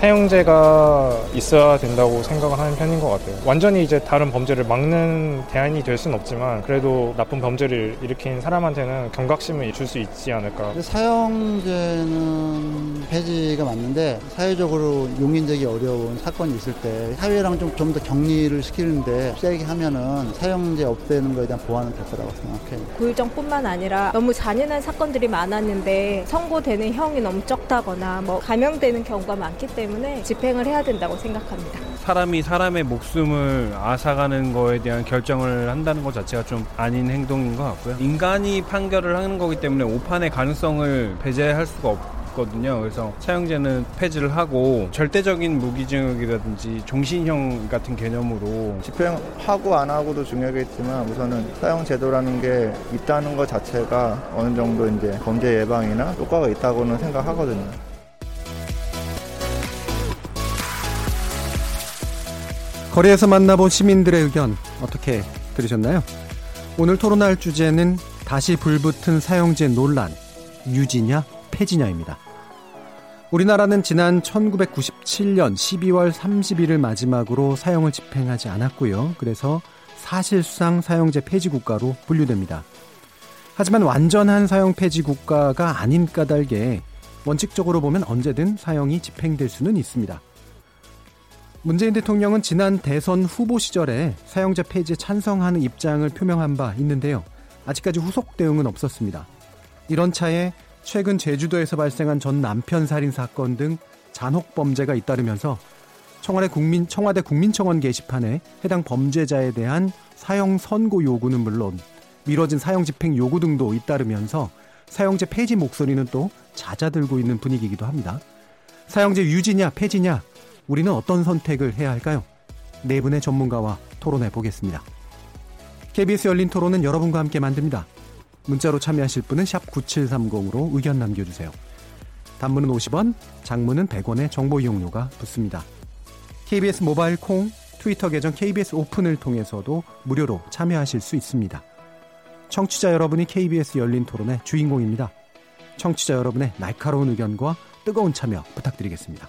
사용제가 있어야 된다고 생각을 하는 편인 것 같아요. 완전히 이제 다른 범죄를 막는 대안이 될 수는 없지만 그래도 나쁜 범죄를 일으킨 사람한테는 경각심을 줄 수 있지 않을까. 사형제는 폐지가 맞는데 사회적으로 용인되기 어려운 사건이 있을 때 사회랑 좀 좀 더 격리를 시키는데 세게 하면은 사형제 없애는 거에 대한 보완은 될 거라고 생각해요. 고유정뿐만 아니라 너무 잔인한 사건들이 많았는데 선고되는 형이 너무 적다거나 뭐 감형되는 경우가 많기 때문에 때문에 집행을 해야 된다고 생각합니다. 사람이 사람의 목숨을 앗아가는 거에 대한 결정을 한다는 것 자체가 좀 아닌 행동인 것 같고요. 인간이 판결을 하는 거기 때문에 오판의 가능성을 배제할 수가 없. 거든요. 그래서 사형제는 폐지를 하고 절대적인 무기징역이라든지 종신형 같은 개념으로 집행하고 안 하고도 중요하겠지만 우선은 사형 제도라는 게 있다는 것 자체가 어느 정도 이제 범죄 예방이나 효과가 있다고는 생각하거든요. 거리에서 만나본 시민들의 의견 어떻게 들으셨나요? 오늘 토론할 주제는 다시 불붙은 사형제 논란, 유지냐, 폐지냐입니다. 우리나라는 지난 1997년 12월 30일을 마지막으로 사형을 집행하지 않았고요. 그래서 사실상 사형제 폐지 국가로 분류됩니다. 하지만 완전한 사형 폐지 국가가 아닌 까닭에 원칙적으로 보면 언제든 사형이 집행될 수는 있습니다. 문재인 대통령은 지난 대선 후보 시절에 사형제 폐지에 찬성하는 입장을 표명한 바 있는데요. 아직까지 후속 대응은 없었습니다. 이런 차에 최근 제주도에서 발생한 전 남편 살인 사건 등 잔혹 범죄가 잇따르면서 청와대 국민 청와대 국민청원 게시판에 해당 범죄자에 대한 사형 선고 요구는 물론 미뤄진 사형 집행 요구 등도 잇따르면서 사형제 폐지 목소리는 또 잦아들고 있는 분위기이기도 합니다. 사형제 유지냐 폐지냐 우리는 어떤 선택을 해야 할까요? 네 분의 전문가와 토론해 보겠습니다. KBS 열린 토론은 여러분과 함께 만듭니다. 문자로 참여하실 분은 9730으로 의견 남겨주세요. 단문은 50원, 장문은 100원의 정보 이용료가 붙습니다. KBS 모바일 콩, 트위터 계정 KBS 오픈을 통해서도 무료로 참여하실 수 있습니다. 청취자 여러분이 KBS 열린 토론의 주인공입니다. 청취자 여러분의 날카로운 의견과 뜨거운 참여 부탁드리겠습니다.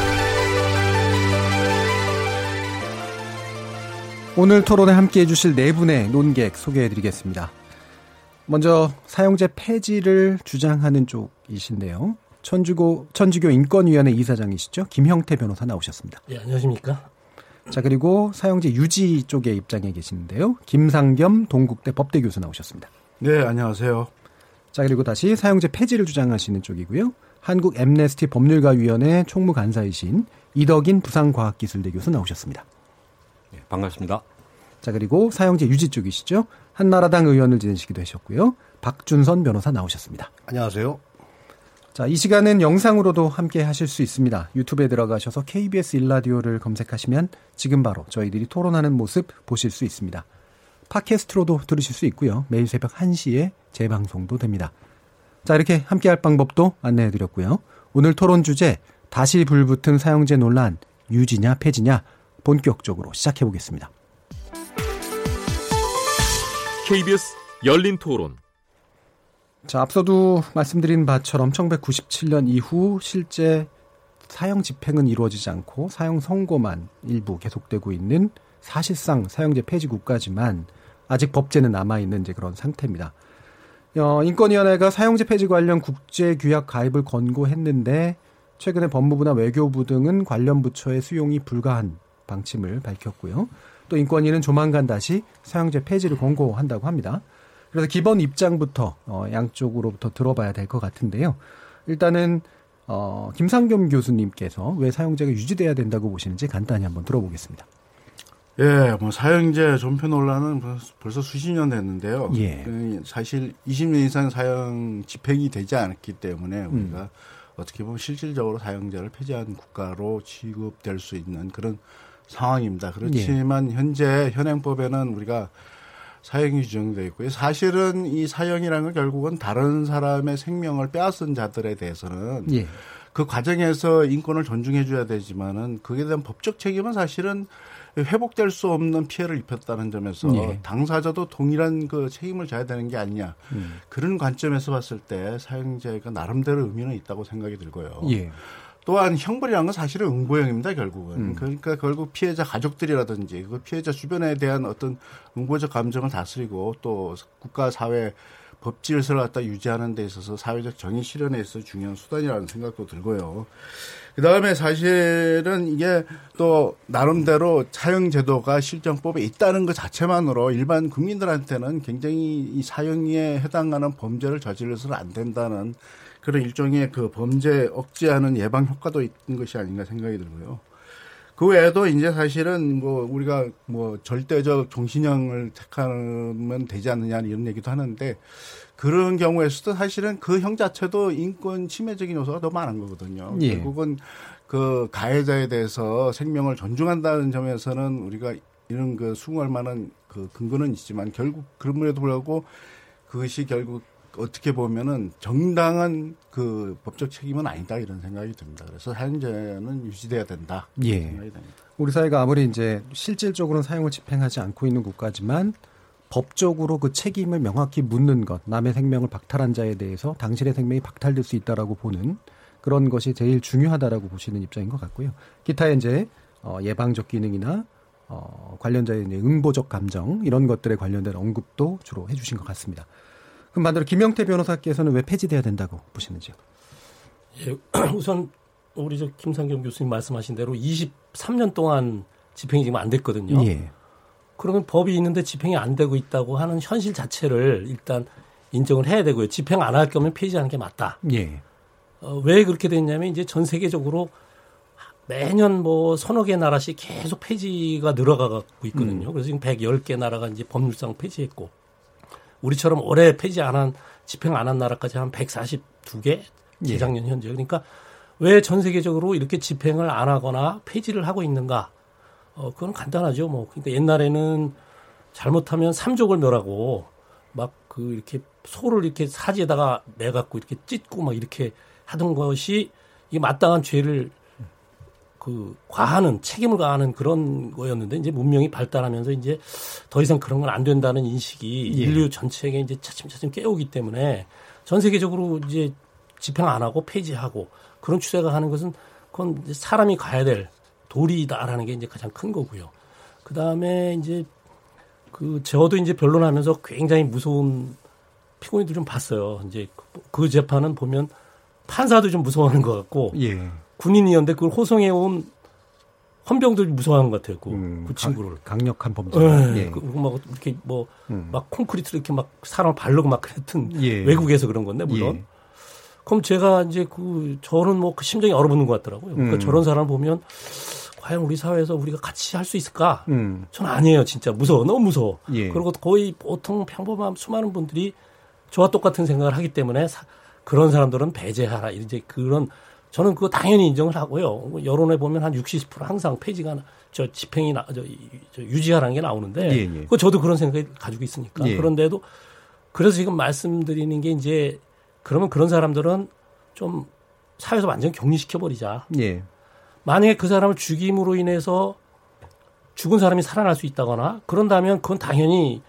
오늘 토론에 함께 해 주실 네 분의 논객 소개해 드리겠습니다. 먼저 사용제 폐지를 주장하는 쪽이신데요. 천주교, 천주교 인권위원회 이사장이시죠. 김형태 변호사 나오셨습니다. 예, 안녕하십니까. 자, 그리고 사용제 유지 쪽에 입장해 계시는데요. 김상겸 동국대 법대 교수 나오셨습니다. 네, 안녕하세요. 자, 그리고 다시 사용제 폐지를 주장하시는 쪽이고요. 한국 엠네스티 법률가위원회 총무간사이신 이덕인 부산과학기술대 교수 나오셨습니다. 네, 반갑습니다. 자, 그리고 사형제 유지 쪽이시죠. 한나라당 의원을 지내시기도 하셨고요. 박준선 변호사 나오셨습니다. 안녕하세요. 자, 이 시간은 영상으로도 함께 하실 수 있습니다. 유튜브에 들어가셔서 KBS 일라디오를 검색하시면 지금 바로 저희들이 토론하는 모습 보실 수 있습니다. 팟캐스트로도 들으실 수 있고요. 매일 새벽 1시에 재방송도 됩니다. 자, 이렇게 함께 할 방법도 안내해 드렸고요. 오늘 토론 주제 다시 불붙은 사형제 논란 유지냐 폐지냐 본격적으로 시작해 보겠습니다. KBS 열린 토론. 자, 앞서도 말씀드린 바처럼 1997년 이후 실제 사형 집행은 이루어지지 않고 사형 선고만 일부 계속되고 있는 사실상 사형제 폐지 국가지만 아직 법제는 남아있는 이제 그런 상태입니다. 어, 인권위원회가 사형제 폐지 관련 국제 규약 가입을 권고했는데 최근에 법무부나 외교부 등은 관련 부처의 수용이 불가한 방침을 밝혔고요. 또 인권위는 조만간 다시 사형제 폐지를 권고한다고 합니다. 그래서 기본 입장부터 어, 양쪽으로부터 들어봐야 될 것 같은데요. 일단은 어, 김상겸 교수님께서 왜 사형제가 유지돼야 된다고 보시는지 간단히 한번 들어보겠습니다. 예, 뭐 사형제 존폐 논란은 벌써 수십 년 됐는데요. 예. 그 사실 20년 이상 사형 집행이 되지 않았기 때문에 우리가 음. 어떻게 보면 실질적으로 사형제를 폐지한 국가로 취급될 수 있는 그런 상황입니다. 그렇지만 예. 현재 현행법에는 우리가 사형이 규정되어 있고요. 사실은 이 사형이라는 건 결국은 다른 사람의 생명을 빼앗은 자들에 대해서는 예. 그 과정에서 인권을 존중해 줘야 되지만은 그에 대한 법적 책임은 사실은 회복될 수 없는 피해를 입혔다는 점에서 예. 당사자도 동일한 그 책임을 져야 되는 게 아니냐 음. 그런 관점에서 봤을 때 사형제가 나름대로 의미는 있다고 생각이 들고요. 예. 또한 형벌이라는 건 사실은 응보형입니다 결국은 음. 그러니까 결국 피해자 가족들이라든지 그 피해자 주변에 대한 어떤 응보적 감정을 다스리고 또 국가 사회 법 질서를 갖다 유지하는 데 있어서 사회적 정의 실현에 있어서 중요한 수단이라는 생각도 들고요. 그 다음에 사실은 이게 또 나름대로 사형 제도가 실정법에 있다는 것 자체만으로 일반 국민들한테는 굉장히 이 사형에 해당하는 범죄를 저질러서는 안 된다는 그런 일종의 그 범죄 억제하는 예방 효과도 있는 것이 아닌가 생각이 들고요. 그 외에도 이제 사실은 뭐 우리가 뭐 절대적 종신형을 택하면 되지 않느냐 이런 얘기도 하는데 그런 경우에서도 사실은 그 형 자체도 인권 침해적인 요소가 더 많은 거거든요. 예. 결국은 그 가해자에 대해서 생명을 존중한다는 점에서는 우리가 이런 그 수긍할 만한 그 근거는 있지만 결국 그럼에도 불구하고 그것이 결국 어떻게 보면은 정당한 그 법적 책임은 아니다 이런 생각이 듭니다. 그래서 사형제는 유지돼야 된다. 예. 생각이 됩니다. 우리 사회가 아무리 이제 실질적으로는 사용을 집행하지 않고 있는 국가지만 법적으로 그 책임을 명확히 묻는 것, 남의 생명을 박탈한 자에 대해서 당신의 생명이 박탈될 수 있다라고 보는 그런 것이 제일 중요하다라고 보시는 입장인 것 같고요. 기타의 이제 어, 예방적 기능이나 어, 관련자의 이제 응보적 감정 이런 것들에 관련된 언급도 주로 해주신 것 같습니다. 그럼 반대로 김영태 변호사께서는 왜 폐지돼야 된다고 보시는지요? 예, 우선 우리 저 김상경 교수님 말씀하신 대로 23년 동안 집행이 지금 안 됐거든요. 예. 그러면 법이 있는데 집행이 안 되고 있다고 하는 현실 자체를 일단 인정을 해야 되고요. 집행 안 할 거면 폐지하는 게 맞다. 예. 어, 왜 그렇게 됐냐면 이제 전 세계적으로 매년 뭐 서너 개 나라씩 계속 폐지가 늘어가고 있거든요. 음. 그래서 지금 110개 나라가 이제 법률상 폐지했고 우리처럼 올해 폐지 안 한 집행 안 한 나라까지 한 142개 재작년 예. 현재. 그러니까 왜 전 세계적으로 이렇게 집행을 안 하거나 폐지를 하고 있는가? 어, 그건 간단하죠. 뭐. 그러니까 옛날에는 잘못하면 삼족을 멸하고 막 그 이렇게 소를 이렇게 사지에다가 매 갖고 이렇게 찢고 막 이렇게 하던 것이 이게 마땅한 죄를 그 과하는 책임을 가하는 그런 거였는데 이제 문명이 발달하면서 이제 더 이상 그런 건 안 된다는 인식이 예. 인류 전체에게 이제 차츰차츰 깨우기 때문에 전 세계적으로 이제 집행 안 하고 폐지하고 그런 추세가 하는 것은 그건 사람이 가야 될 도리다라는 게 이제 가장 큰 거고요. 그 다음에 이제 그 저도 이제 변론하면서 굉장히 무서운 피고인들 좀 봤어요. 이제 그 재판은 보면 판사도 좀 무서워하는 것 같고 예. 군인이었는데 그걸 호송해온 헌병들이 무서워하는 것 같아요. 그, 음, 그 친구를 강력한 범죄. 네. 예. 그리고 막 이렇게 뭐막 음. 콘크리트를 이렇게 막 사람을 바르고 막 그랬던 예. 외국에서 그런 건데 물론. 예. 그럼 제가 이제 그 저는 뭐 그 심정이 얼어붙는 것 같더라고요. 그러니까 음. 저런 사람 보면 과연 우리 사회에서 우리가 같이 할 수 있을까? 음. 저는 아니에요, 진짜 무서워, 너무 무서워. 예. 그리고 거의 보통 평범한 수많은 분들이 저와 똑같은 생각을 하기 때문에 사, 그런 사람들은 배제하라. 이제 그런 저는 그거 당연히 인정을 하고요. 여론에 보면 한 60, 70% 항상 폐지가 저 집행이 나, 저, 저 유지하라는 게 나오는데 예, 예. 그 저도 그런 생각을 가지고 있으니까 예. 그런데도 그래서 지금 말씀드리는 게 이제 그러면 그런 사람들은 좀 사회에서 완전 격리시켜 버리자. 예. 만약에 그 사람을 죽임으로 인해서 죽은 사람이 살아날 수 있다거나 그런다면 그건 당연히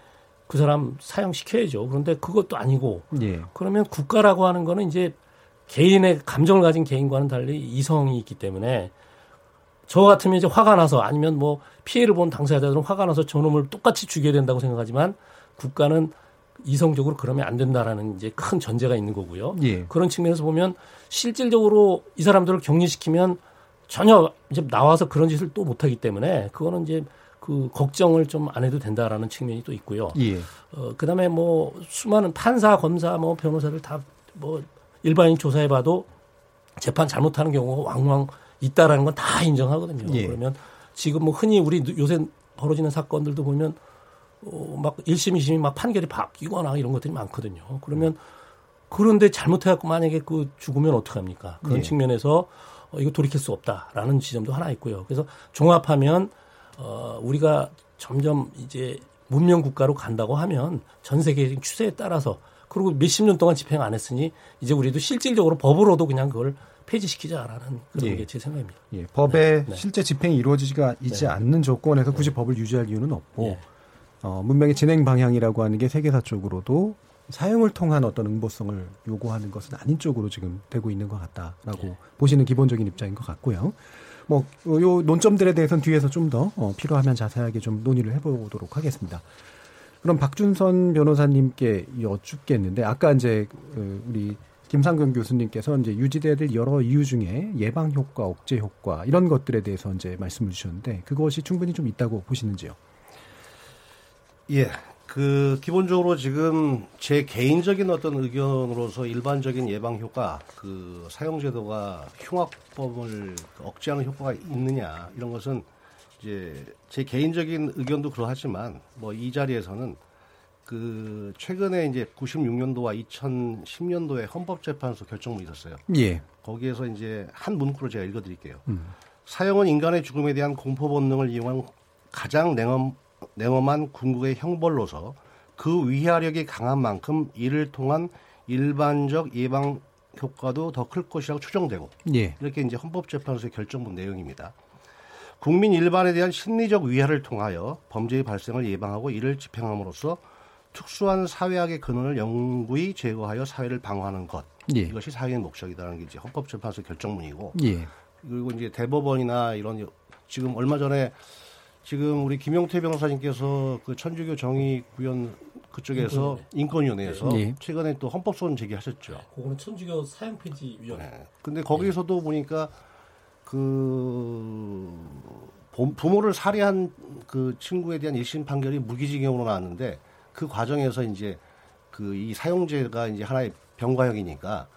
그 사람 사형시켜야죠. 그런데 그것도 아니고 예. 그러면 국가라고 하는 거는 이제 개인의 감정을 가진 개인과는 달리 이성이 있기 때문에 저 같으면 이제 화가 나서 아니면 뭐 피해를 본 당사자들은 화가 나서 저놈을 똑같이 죽여야 된다고 생각하지만 국가는 이성적으로 그러면 안 된다라는 이제 큰 전제가 있는 거고요. 예. 그런 측면에서 보면 실질적으로 이 사람들을 격리시키면 전혀 이제 나와서 그런 짓을 또 못하기 때문에 그거는 이제 그 걱정을 좀 안 해도 된다라는 측면이 또 있고요. 예. 어, 그 다음에 뭐 수많은 판사, 검사, 뭐 변호사를 다뭐 일반인 조사해봐도 재판 잘못하는 경우가 왕왕 있다라는 건 다 인정하거든요. 예. 그러면 지금 뭐 흔히 우리 요새 벌어지는 사건들도 보면 어, 막 1심, 2심이 막 판결이 바뀌거나 이런 것들이 많거든요. 그러면 그런데 잘못해갖고 만약에 그 죽으면 어떡합니까? 그런 예. 측면에서 어, 이거 돌이킬 수 없다라는 지점도 하나 있고요. 그래서 종합하면 어, 우리가 점점 이제 문명 국가로 간다고 하면 전 세계적인 추세에 따라서 그리고 몇십 년 동안 집행 안 했으니 이제 우리도 실질적으로 법으로도 그냥 그걸 폐지시키자라는 그런 예. 게제 생각입니다. 예. 법에 네, 네. 실제 집행이 이루어지지가 있지 네. 않는 조건에서 굳이 네. 법을 유지할 이유는 없고 예. 어, 문명의 진행 방향이라고 하는 게 세계사적으로도 사용을 통한 어떤 응보성을 요구하는 것은 아닌 쪽으로 지금 되고 있는 것 같다라고 네. 보시는 기본적인 입장인 것 같고요. 뭐, 요 논점들에 대해서는 뒤에서 좀더 어, 필요하면 자세하게 좀 논의를 해보도록 하겠습니다. 그럼 박준선 변호사님께 여쭙겠는데, 아까 이제, 그 우리 김상경 교수님께서 이제 유지돼야 될 여러 이유 중에 예방 효과, 억제 효과, 이런 것들에 대해서 이제 말씀을 주셨는데, 그것이 충분히 좀 있다고 보시는지요? 예. 그 기본적으로 지금 제 개인적인 어떤 의견으로서 일반적인 예방 효과 그 사용 제도가 흉악범을 억제하는 효과가 있느냐 이런 것은 이제 제 개인적인 의견도 그러하지만 뭐 이 자리에서는 그 최근에 이제 96년도와 2010년도에 헌법재판소 결정문이 있었어요. 예. 거기에서 이제 한 문구로 제가 읽어드릴게요. 음. 사용은 인간의 죽음에 대한 공포 본능을 이용한 가장 냉엄 냉엄한 궁극의 형벌로서 그 위화력이 강한 만큼 이를 통한 일반적 예방 효과도 더 클 것이라고 추정되고 예. 이렇게 이제 헌법재판소의 결정문 내용입니다. 국민 일반에 대한 심리적 위화를 통하여 범죄의 발생을 예방하고 이를 집행함으로써 특수한 사회학의 근원을 영구히 제거하여 사회를 방어하는 것 예. 이것이 사회의 목적이다라는 게 이제 헌법재판소 결정문이고 예. 그리고 이제 대법원이나 이런 지금 얼마 전에 지금 우리 김용태 변호사님께서 그 천주교 정의 구현 그쪽에서 인권위원회. 에서 네. 최근에 또 헌법소원 제기하셨죠. 그거는 천주교 사형 폐지 위원회. 네. 근데 거기서도 네. 보니까 그 부모를 살해한 그 친구에 대한 1심 판결이 무기징역으로 나왔는데 그 과정에서 이제 그 이 사용제가 이제 하나의 병과형이니까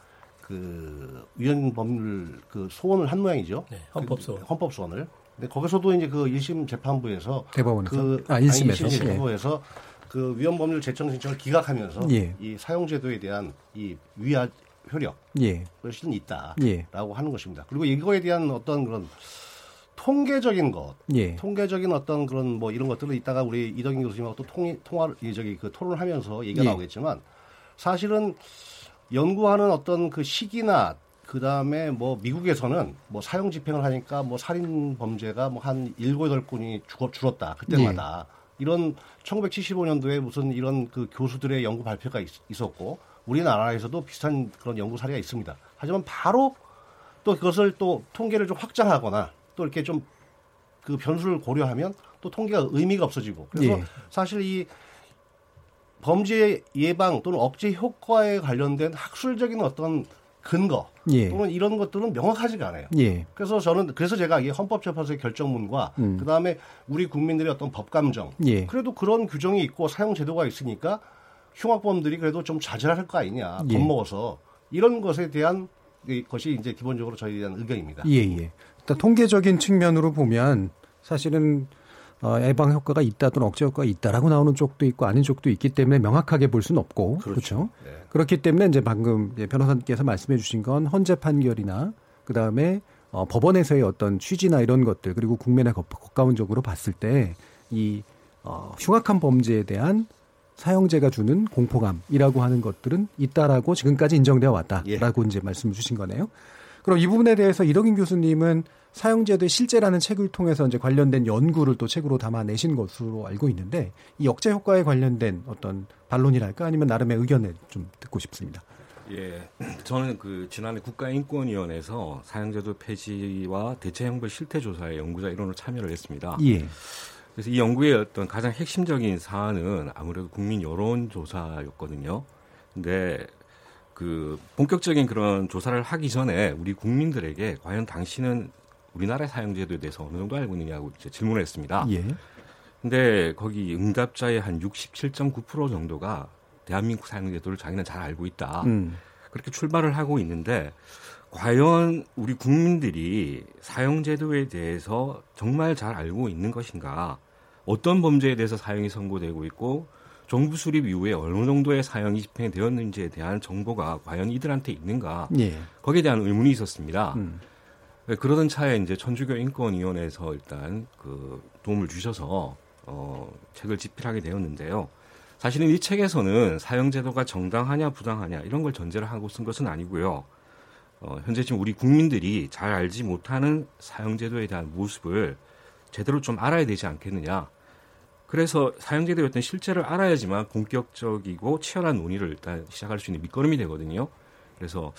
그 위헌 법률 그 소원을 한 모양이죠. 네, 헌법 소원. 그 헌법 소원을. 근데 거기서도 이제 그 1심 재판부에서 대법원에서 그 아 1심에서 아니, 1심 재판부에서 예. 그 위헌 법률 제청 신청을 기각하면서 예. 이 사용 제도에 대한 이 위화 효력 예. 훨씬 있다라고 예. 하는 것입니다. 그리고 이거에 대한 어떤 그런 통계적인 것, 예. 통계적인 어떤 그런 뭐 이런 것들을 이따가 우리 이덕인 교수님하고 또 통, 통화를 저기 그 토론을 하면서 얘기가 예. 나오겠지만 사실은 연구하는 어떤 그 시기나 그 다음에 뭐 미국에서는 뭐 사형 집행을 하니까 뭐 살인 범죄가 뭐 한 일곱 여덟 건이 줄었다 그때마다 네. 이런 1975년도에 무슨 이런 그 교수들의 연구 발표가 있, 었고 우리나라에서도 비슷한 그런 연구 사례가 있습니다. 하지만 바로 또 그것을 또 통계를 좀 확장하거나 또 이렇게 좀 그 변수를 고려하면 또 통계가 의미가 없어지고 그래서 네. 사실 이 범죄 예방 또는 억제 효과에 관련된 학술적인 어떤 근거 예. 또는 이런 것들은 명확하지가 않아요. 예. 그래서 저는 그래서 제가 이 헌법재판소의 결정문과 음. 그다음에 우리 국민들의 어떤 법감정 예. 그래도 그런 규정이 있고 사용 제도가 있으니까 흉악범들이 그래도 좀 자제할 거 아니냐 예. 겁먹어서 이런 것에 대한 것이 이제 기본적으로 저희에 대한 의견입니다. 예, 예. 일단 통계적인 측면으로 보면 사실은 어, 예방 효과가 있다 또는 억제 효과가 있다라고 나오는 쪽도 있고 아닌 쪽도 있기 때문에 명확하게 볼 수는 없고 그렇죠. 그렇죠? 네. 그렇기 때문에 이제 방금 변호사님께서 말씀해 주신 건 헌재 판결이나 그다음에 어, 법원에서의 어떤 취지나 이런 것들 그리고 국민의 가까운적으로 봤을 때 이 어, 흉악한 범죄에 대한 사형제가 주는 공포감이라고 하는 것들은 있다라고 지금까지 인정되어 왔다라고 예. 이제 말씀을 주신 거네요. 그럼 이 부분에 대해서 이덕인 교수님은 사형제도의 실제라는 책을 통해서 이제 관련된 연구를 또 책으로 담아내신 것으로 알고 있는데 이 역제 효과에 관련된 어떤 반론이랄까 아니면 나름의 의견을 좀 듣고 싶습니다. 예, 저는 그 지난해 국가인권위원회에서 사형제도 폐지와 대체형벌 실태 조사의 연구자 일원으로 참여를 했습니다. 예. 그래서 이 연구의 어떤 가장 핵심적인 사안은 아무래도 국민 여론조사였거든요. 근데 그 본격적인 그런 조사를 하기 전에 우리 국민들에게 과연 당신은 우리나라의 사용제도에 대해서 어느 정도 알고 있느냐고 이제 질문을 했습니다. 예. 근데 거기 응답자의 한 67.9% 정도가 대한민국 사용제도를 자기는 잘 알고 있다. 음. 그렇게 출발을 하고 있는데 과연 우리 국민들이 사용제도에 대해서 정말 잘 알고 있는 것인가? 어떤 범죄에 대해서 사형이 선고되고 있고 정부 수립 이후에 어느 정도의 사형이 집행되었는지에 대한 정보가 과연 이들한테 있는가 예. 거기에 대한 의문이 있었습니다. 음. 그러던 차에 이제 천주교 인권위원회에서 일단 그 도움을 주셔서 어, 책을 집필하게 되었는데요. 사실은 이 책에서는 사형제도가 정당하냐 부당하냐 이런 걸 전제를 하고 쓴 것은 아니고요. 어, 현재 지금 우리 국민들이 잘 알지 못하는 사형제도에 대한 모습을 제대로 좀 알아야 되지 않겠느냐. 그래서 사형제도의 어떤 실체를 알아야지만 본격적이고 치열한 논의를 일단 시작할 수 있는 밑거름이 되거든요. 그래서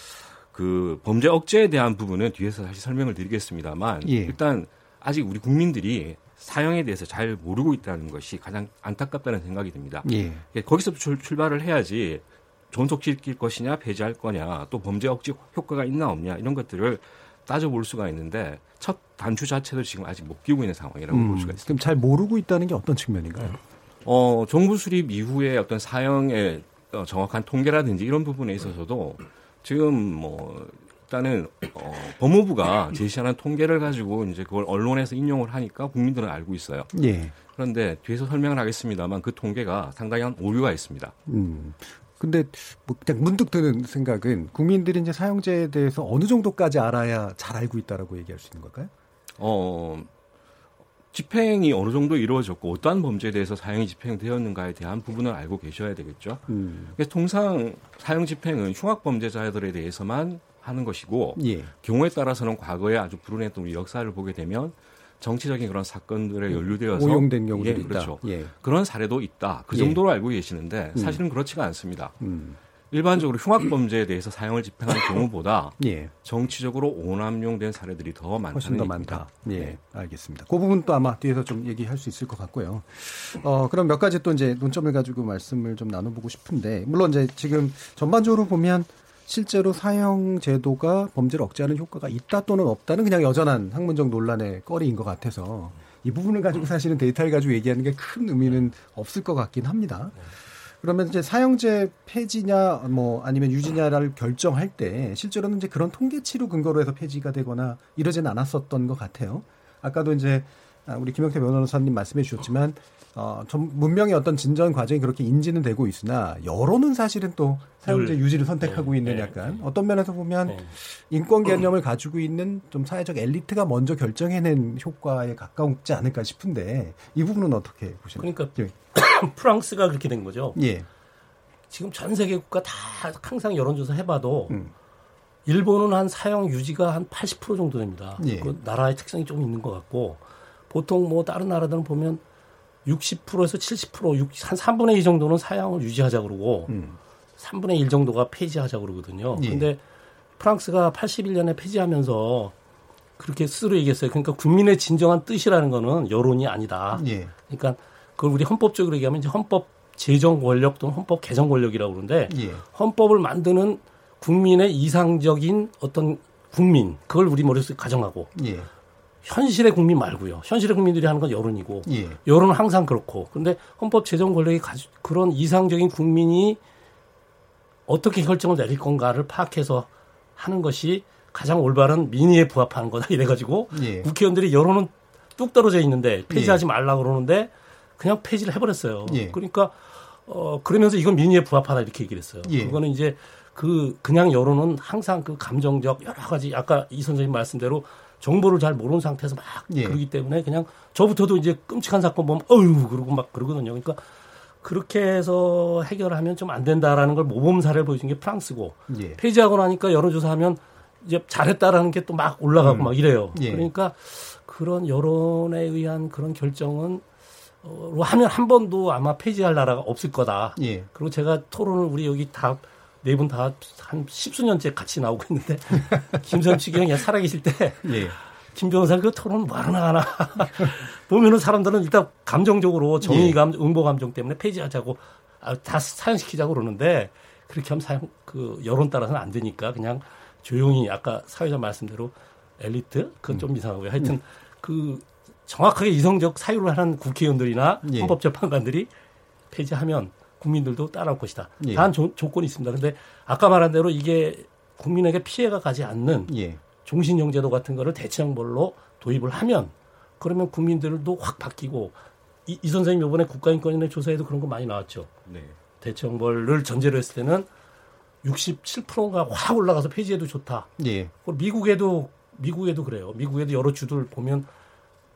그 범죄 억제에 대한 부분은 뒤에서 다시 설명을 드리겠습니다만 예. 일단 아직 우리 국민들이 사형에 대해서 잘 모르고 있다는 것이 가장 안타깝다는 생각이 듭니다. 예. 거기서 출, 출발을 해야지 존속시킬 것이냐 폐지할 거냐 또 범죄 억제 효과가 있나 없냐 이런 것들을 따져볼 수가 있는데 첫 단추 자체도 지금 아직 못 끼고 있는 상황이라고 음, 볼 수가 있습니다. 그럼 잘 모르고 있다는 게 어떤 측면인가요? 어, 정부 수립 이후에 어떤 사형의 어, 정확한 통계라든지 이런 부분에 있어서도 지금 뭐 일단은 어, 법무부가 제시하는 통계를 가지고 이제 그걸 언론에서 인용을 하니까 국민들은 알고 있어요. 예. 그런데 뒤에서 설명을 하겠습니다만 그 통계가 상당히 한 오류가 있습니다. 음. 근데 뭐 그냥 문득 드는 생각은 국민들이 이제 사형제에 대해서 어느 정도까지 알아야 잘 알고 있다라고 얘기할 수 있는 걸까요? 어, 집행이 어느 정도 이루어졌고 어떠한 범죄에 대해서 사형이 집행되었는가에 대한 부분을 알고 계셔야 되겠죠. 음. 그래서 통상 사형 집행은 흉악 범죄자들에 대해서만 하는 것이고 예. 경우에 따라서는 과거에 아주 불운했던 우리 역사를 보게 되면 정치적인 그런 사건들에 연루되어서 오용된 경우들이 예, 그렇죠. 예. 그런 사례도 있다. 그 예. 정도로 알고 계시는데 음. 사실은 그렇지가 않습니다. 음. 일반적으로 흉악 범죄에 대해서 사형을 집행하는 경우보다 예. 정치적으로 오남용된 사례들이 더 많다는 훨씬 더 많다. 예, 네. 알겠습니다. 그 부분 또 아마 뒤에서 좀 얘기할 수 있을 것 같고요. 어, 그럼 몇 가지 또 이제 논점을 가지고 말씀을 좀 나눠보고 싶은데 물론 이제 지금 전반적으로 보면 실제로 사형 제도가 범죄를 억제하는 효과가 있다 또는 없다는 그냥 여전한 학문적 논란의 거리인 것 같아서 이 부분을 가지고 사실은 데이터를 가지고 얘기하는 게 큰 의미는 없을 것 같긴 합니다. 그러면 이제 사형제 폐지냐 뭐 아니면 유지냐를 결정할 때 실제로는 이제 그런 통계치로 근거로 해서 폐지가 되거나 이러지는 않았었던 것 같아요. 아까도 이제 우리 김영태 변호사님 말씀해 주셨지만 어, 좀 문명의 어떤 진전 과정이 그렇게 인지는 되고 있으나 여론은 사실은 또 사용자 유지를 선택하고 네, 있는 네, 약간 네. 어떤 면에서 보면 네. 인권 개념을 가지고 있는 좀 사회적 엘리트가 먼저 결정해낸 효과에 가까우지 않을까 싶은데 이 부분은 어떻게 보시나요? 그러니까 예. 프랑스가 그렇게 된 거죠. 예. 지금 전 세계 국가 다 항상 여론조사 해봐도 음. 일본은 한 사형 유지가 한 80% 정도 됩니다. 예. 그 나라의 특성이 좀 있는 것 같고 보통 뭐 다른 나라들은 보면 60%에서 70%, 한 3분의 2 정도는 사양을 유지하자 그러고 음. 3분의 1 정도가 폐지하자 그러거든요. 예. 근데 프랑스가 81년에 폐지하면서 그렇게 스스로 얘기했어요. 그러니까 국민의 진정한 뜻이라는 거는 여론이 아니다. 예. 그러니까 그걸 우리 헌법적으로 얘기하면 이제 헌법 제정 권력 또는 헌법 개정 권력이라고 그러는데 예. 헌법을 만드는 국민의 이상적인 어떤 국민 그걸 우리 머릿속에 가정하고 예. 현실의 국민 말고요. 현실의 국민들이 하는 건 여론이고 예. 여론은 항상 그렇고 그런데 헌법 제정 권력이 가지, 그런 이상적인 국민이 어떻게 결정을 내릴 건가를 파악해서 하는 것이 가장 올바른 민의에 부합하는 거다 이래가지고 예. 국회의원들이 여론은 뚝 떨어져 있는데 폐지하지 예. 말라 그러는데 그냥 폐지를 해버렸어요. 예. 그러니까 어 그러면서 이건 민의에 부합하다 이렇게 얘기를 했어요. 예. 그거는 이제 그 그냥 여론은 항상 그 감정적 여러 가지 아까 이 선생님 말씀대로 정보를 잘 모르는 상태에서 막 예. 그러기 때문에 그냥 저부터도 이제 끔찍한 사건 보면 어유 그러고 막 그러거든요. 그러니까 그렇게 해서 해결하면 좀 안 된다라는 걸 모범 사례를 보여준 게 프랑스고 예. 폐지하고 나니까 여론조사하면 이제 잘했다라는 게 또 막 올라가고 음. 막 이래요. 예. 그러니까 그런 여론에 의한 그런 결정은 어, 하면 한 번도 아마 폐지할 나라가 없을 거다. 예. 그리고 제가 토론을 우리 여기 다 네 분 다 한 십수년째 같이 나오고 있는데 김선치 경이 살아계실 때 예. 김 변호사 그 토론 뭐 하나 하나 보면은 사람들은 일단 감정적으로 정의감, 예. 응보 감정 때문에 폐지하자고 아, 다 사용시키자고 그러는데 그렇게 하면 사용 그 여론 따라서는 안 되니까 그냥 조용히 아까 사회자 말씀대로 엘리트 그건 좀 음. 이상하고요. 하여튼 음. 그 정확하게 이성적 사유를 하는 국회의원들이나 예. 헌법재판관들이 폐지하면 국민들도 따라올 것이다. 예. 단 조, 조건이 있습니다. 근데 아까 말한 대로 이게 국민에게 피해가 가지 않는 예. 종신형제도 같은 거를 대체형벌로 도입을 하면 그러면 국민들도 확 바뀌고 이, 이 선생님 이번에 국가인권위원회 조사에도 그런 거 많이 나왔죠. 네. 대체형벌을 전제로 했을 때는 67%가 확 올라가서 폐지해도 좋다. 예. 미국에도 미국에도 그래요. 미국에도 여러 주들 보면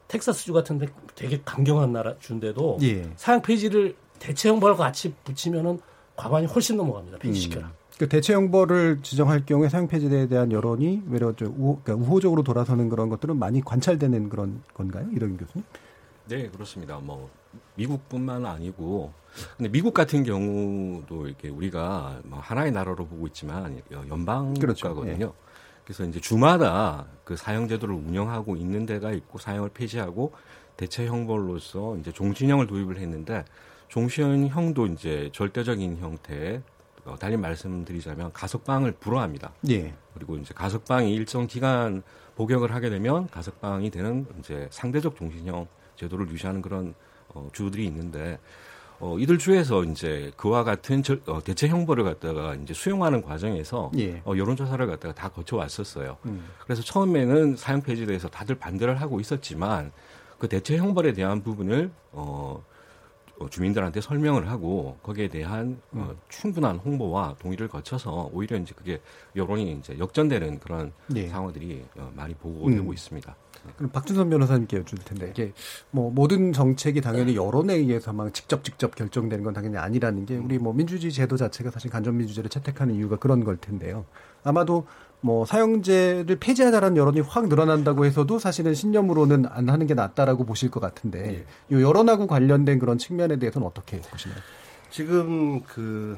텍사스주 같은데 되게 강경한 나라 주인데도 예. 사형 폐지를 대체 형벌과 같이 붙이면은 과반이 훨씬 넘어갑니다. 폐지시켜라. 음. 그 대체 형벌을 지정할 경우에 사형 폐지에 대한 여론이 외려 좀 우호, 그러니까 우호적으로 돌아서는 그런 것들은 많이 관찰되는 그런 건가요, 이런 교수님? 네, 그렇습니다. 뭐 미국뿐만 아니고 근데 미국 같은 경우도 이렇게 우리가 뭐 하나의 나라로 보고 있지만 연방 그렇죠. 국가거든요. 예. 그래서 이제 주마다 그 사형 제도를 운영하고 있는 데가 있고 사형을 폐지하고 대체 형벌로서 이제 종신형을 도입을 했는데 종신형도 이제 절대적인 형태 어, 달리 말씀드리자면 가석방을 불허합니다. 예. 그리고 이제 가석방이 일정 기간 복역을 하게 되면 가석방이 되는 이제 상대적 종신형 제도를 유지하는 그런 어, 주들이 있는데 어, 이들 주에서 이제 그와 같은 절, 어, 대체 형벌을 갖다가 이제 수용하는 과정에서 예. 어, 여론조사를 갖다가 다 거쳐왔었어요. 음. 그래서 처음에는 사형 폐지에 대해서 다들 반대를 하고 있었지만 그 대체 형벌에 대한 부분을 어, 어 주민들한테 설명을 하고 거기에 대한 어, 음. 충분한 홍보와 동의를 거쳐서 오히려 이제 그게 여론이 이제 역전되는 그런 예. 상황들이 어, 많이 보고되고 음. 있습니다. 그럼 박준선 변호사님께 여쭐 텐데 이게 뭐 모든 정책이 당연히 여론에 의해서만 직접 직접 결정되는 건 당연히 아니라는 게 우리 뭐 민주주의 제도 자체가 사실 간접 민주제를 채택하는 이유가 그런 걸 텐데요. 아마도 뭐 사형제를 폐지하자라는 여론이 확 늘어난다고 해서도 사실은 신념으로는 안 하는 게 낫다라고 보실 것 같은데 이 예. 여론하고 관련된 그런 측면에 대해서는 어떻게 보시나요? 지금 그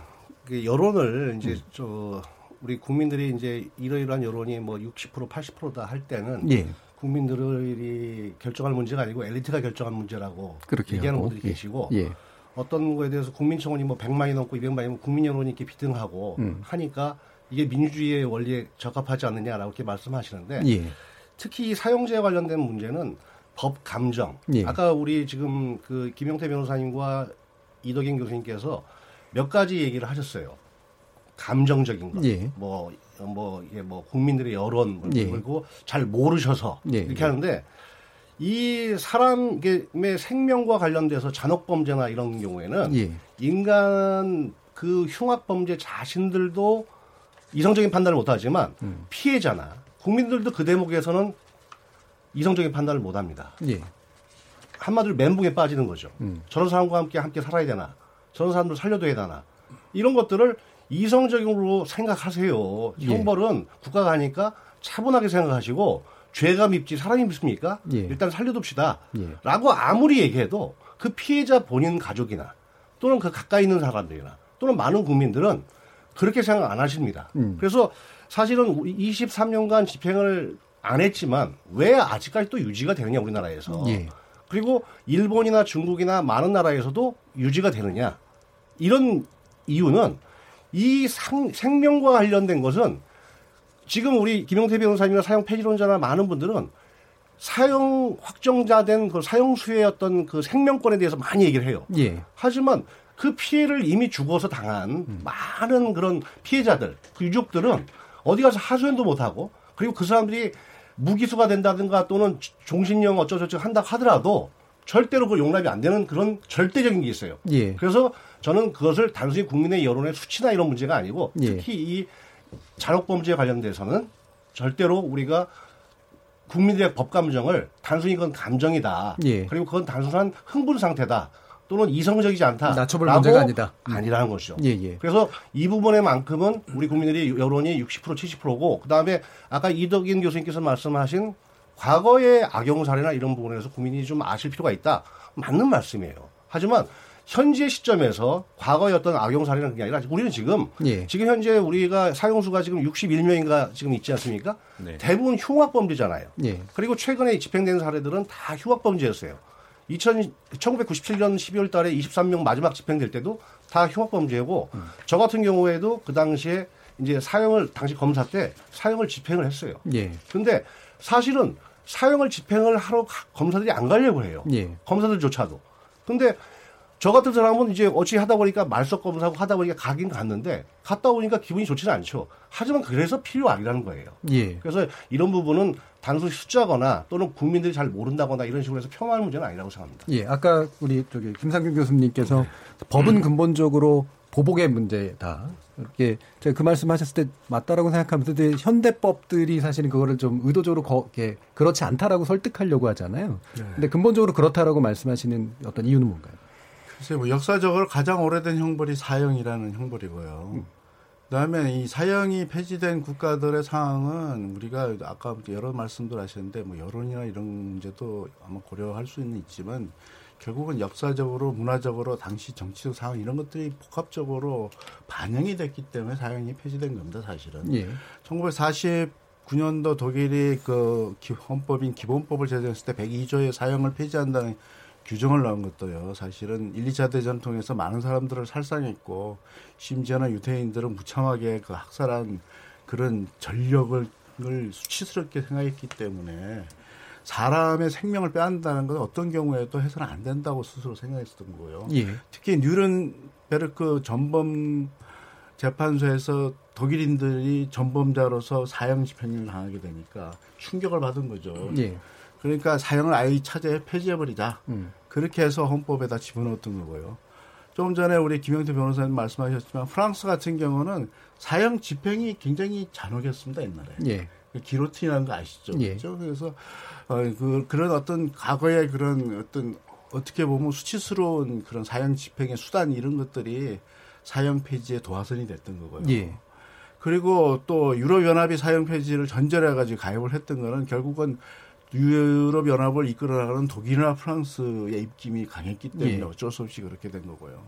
여론을 이제 음. 저 우리 국민들이 이제 이러이러한 여론이 뭐 60% 80%다 할 때는 예. 국민들이 결정할 문제가 아니고 엘리트가 결정할 문제라고 얘기하는 분들이 예. 계시고 예. 어떤 거에 대해서 국민청원이 뭐 100만이 넘고 200만이면 국민 여론이 이렇게 비등하고 음. 하니까 이게 민주주의의 원리에 적합하지 않느냐라고 이렇게 말씀하시는데 예. 특히 사용자에 관련된 문제는 법 감정. 예. 아까 우리 지금 그 김용태 변호사님과 이덕인 교수님께서 몇 가지 얘기를 하셨어요. 감정적인 것, 예. 뭐, 뭐, 예, 뭐, 국민들의 여론, 뭐 예. 그리고 잘 모르셔서 예. 이렇게 하는데 이 사람의 생명과 관련돼서 잔혹범죄나 이런 경우에는 예. 인간 그 흉악범죄 자신들도 이성적인 판단을 못하지만 음. 피해자나 국민들도 그 대목에서는 이성적인 판단을 못합니다. 예. 한마디로 멘붕에 빠지는 거죠. 음. 저런 사람과 함께 함께 살아야 되나, 저런 사람들 살려둬야 되나 이런 것들을 이성적으로 생각하세요. 예. 형벌은 국가가 하니까 차분하게 생각하시고 죄가 밉지 사람이 밉습니까? 예. 일단 살려둡시다. 예. 라고 아무리 얘기해도 그 피해자 본인 가족이나 또는 그 가까이 있는 사람들이나 또는 많은 국민들은 그렇게 생각 안 하십니다. 음. 그래서 사실은 23년간 집행을 안 했지만 왜 아직까지 또 유지가 되느냐 우리나라에서. 예. 그리고 일본이나 중국이나 많은 나라에서도 유지가 되느냐. 이런 이유는 이 상, 생명과 관련된 것은 지금 우리 김용태 변호사님이나 사형 폐지론자나 많은 분들은 사형 확정자된 그 사형수의 어떤 그 생명권에 대해서 많이 얘기를 해요. 예. 하지만 그 피해를 이미 죽어서 당한 음. 많은 그런 피해자들, 그 유족들은 어디 가서 하소연도 못 하고 그리고 그 사람들이 무기수가 된다든가 또는 종신형 어쩌저쩌 한다 하더라도 절대로 그 용납이 안 되는 그런 절대적인 게 있어요. 예. 그래서 저는 그것을 단순히 국민의 여론의 수치나 이런 문제가 아니고 예. 특히 이 잔혹 범죄에 관련돼서는 절대로 우리가 국민들의 법 감정을 단순히 그건 감정이다. 예. 그리고 그건 단순한 흥분 상태다. 또는 이성적이지 않다. 낮춰볼 문제가 아니다. 음. 아니라는 것이죠. 예, 예. 그래서 이 부분에만큼은 우리 국민들이 여론이 60% 70%고 그다음에 아까 이덕인 교수님께서 말씀하신 과거의 악용 사례나 이런 부분에서 국민이 좀 아실 필요가 있다. 맞는 말씀이에요. 하지만 현재 시점에서 과거의 어떤 악용 사례는 그게 아니라 우리는 지금 예. 지금 현재 우리가 사용수가 지금 61명인가 지금 있지 않습니까? 네. 대부분 흉악범죄잖아요. 예. 그리고 최근에 집행된 사례들은 다 흉악범죄였어요. 2000, 1997년 12월 달에 23명 마지막 집행될 때도 다 흉악범죄고 음. 저 같은 경우에도 그 당시에 이제 사형을 당시 검사 때 사형을 집행을 했어요. 예. 근데 사실은 사형을 집행을 하러 검사들이 안 가려고 해요. 예. 검사들조차도. 근데 저 같은 사람은 이제 어찌 하다 보니까 말석 검사하고 하다 보니까 가긴 갔는데 갔다 오니까 기분이 좋지는 않죠. 하지만 그래서 필요 아니라는 거예요. 예. 그래서 이런 부분은 단순히 숫자거나 또는 국민들이 잘 모른다거나 이런 식으로 해서 폄하할 문제는 아니라고 생각합니다. 예, 아까 우리 저기 김상균 교수님께서 네. 법은 근본적으로 보복의 문제다. 이렇게 제가 그 말씀하셨을 때 맞다라고 생각하면서 현대법들이 사실은 그거를 좀 의도적으로 거, 이렇게 그렇지 않다라고 설득하려고 하잖아요. 네. 근데 근본적으로 그렇다라고 말씀하시는 어떤 이유는 뭔가요? 글쎄 뭐 역사적으로 가장 오래된 형벌이 사형이라는 형벌이고요. 음. 그다음에 이 사형이 폐지된 국가들의 상황은 우리가 아까 여러 말씀들 하셨는데 뭐 여론이나 이런 문제도 아마 고려할 수는 있지만 결국은 역사적으로 문화적으로 당시 정치적 상황 이런 것들이 복합적으로 반영이 됐기 때문에 사형이 폐지된 겁니다 사실은. 예. 1949년도 독일이 그 헌법인 기본법을 제정했을 때 102조의 사형을 폐지한다는 규정을 넣은 것도요. 사실은 1, 2차 대전 통해서 많은 사람들을 살상했고 심지어는 유태인들은 무참하게 그 학살한 그런 전력을 수치스럽게 생각했기 때문에 사람의 생명을 빼앗는다는 건 어떤 경우에도 해서는 안 된다고 스스로 생각했었던 거예요. 예. 특히 뉴른베르크 전범 재판소에서 독일인들이 전범자로서 사형 집행을 당하게 되니까 충격을 받은 거죠. 예. 그러니까 사형을 아예 차제에 폐지해버리자. 음. 그렇게 해서 헌법에다 집어넣었던 거고요. 조금 전에 우리 김영태 변호사님 말씀하셨지만 프랑스 같은 경우는 사형 집행이 굉장히 잔혹했습니다 옛날에. 예. 그 기로틴이라는 거 아시죠? 예. 그렇죠? 그래서 어, 그 그런 어떤 과거의 그런 어떤 어떻게 보면 수치스러운 그런 사형 집행의 수단 이런 것들이 사형 폐지의 도화선이 됐던 거고요. 예. 그리고 또 유럽연합이 사형 폐지를 전제해 가지고 가입을 했던 거는 결국은 유럽 연합을 이끌어나가는 독일이나 프랑스의 입김이 강했기 때문에 예. 어쩔 수 없이 그렇게 된 거고요.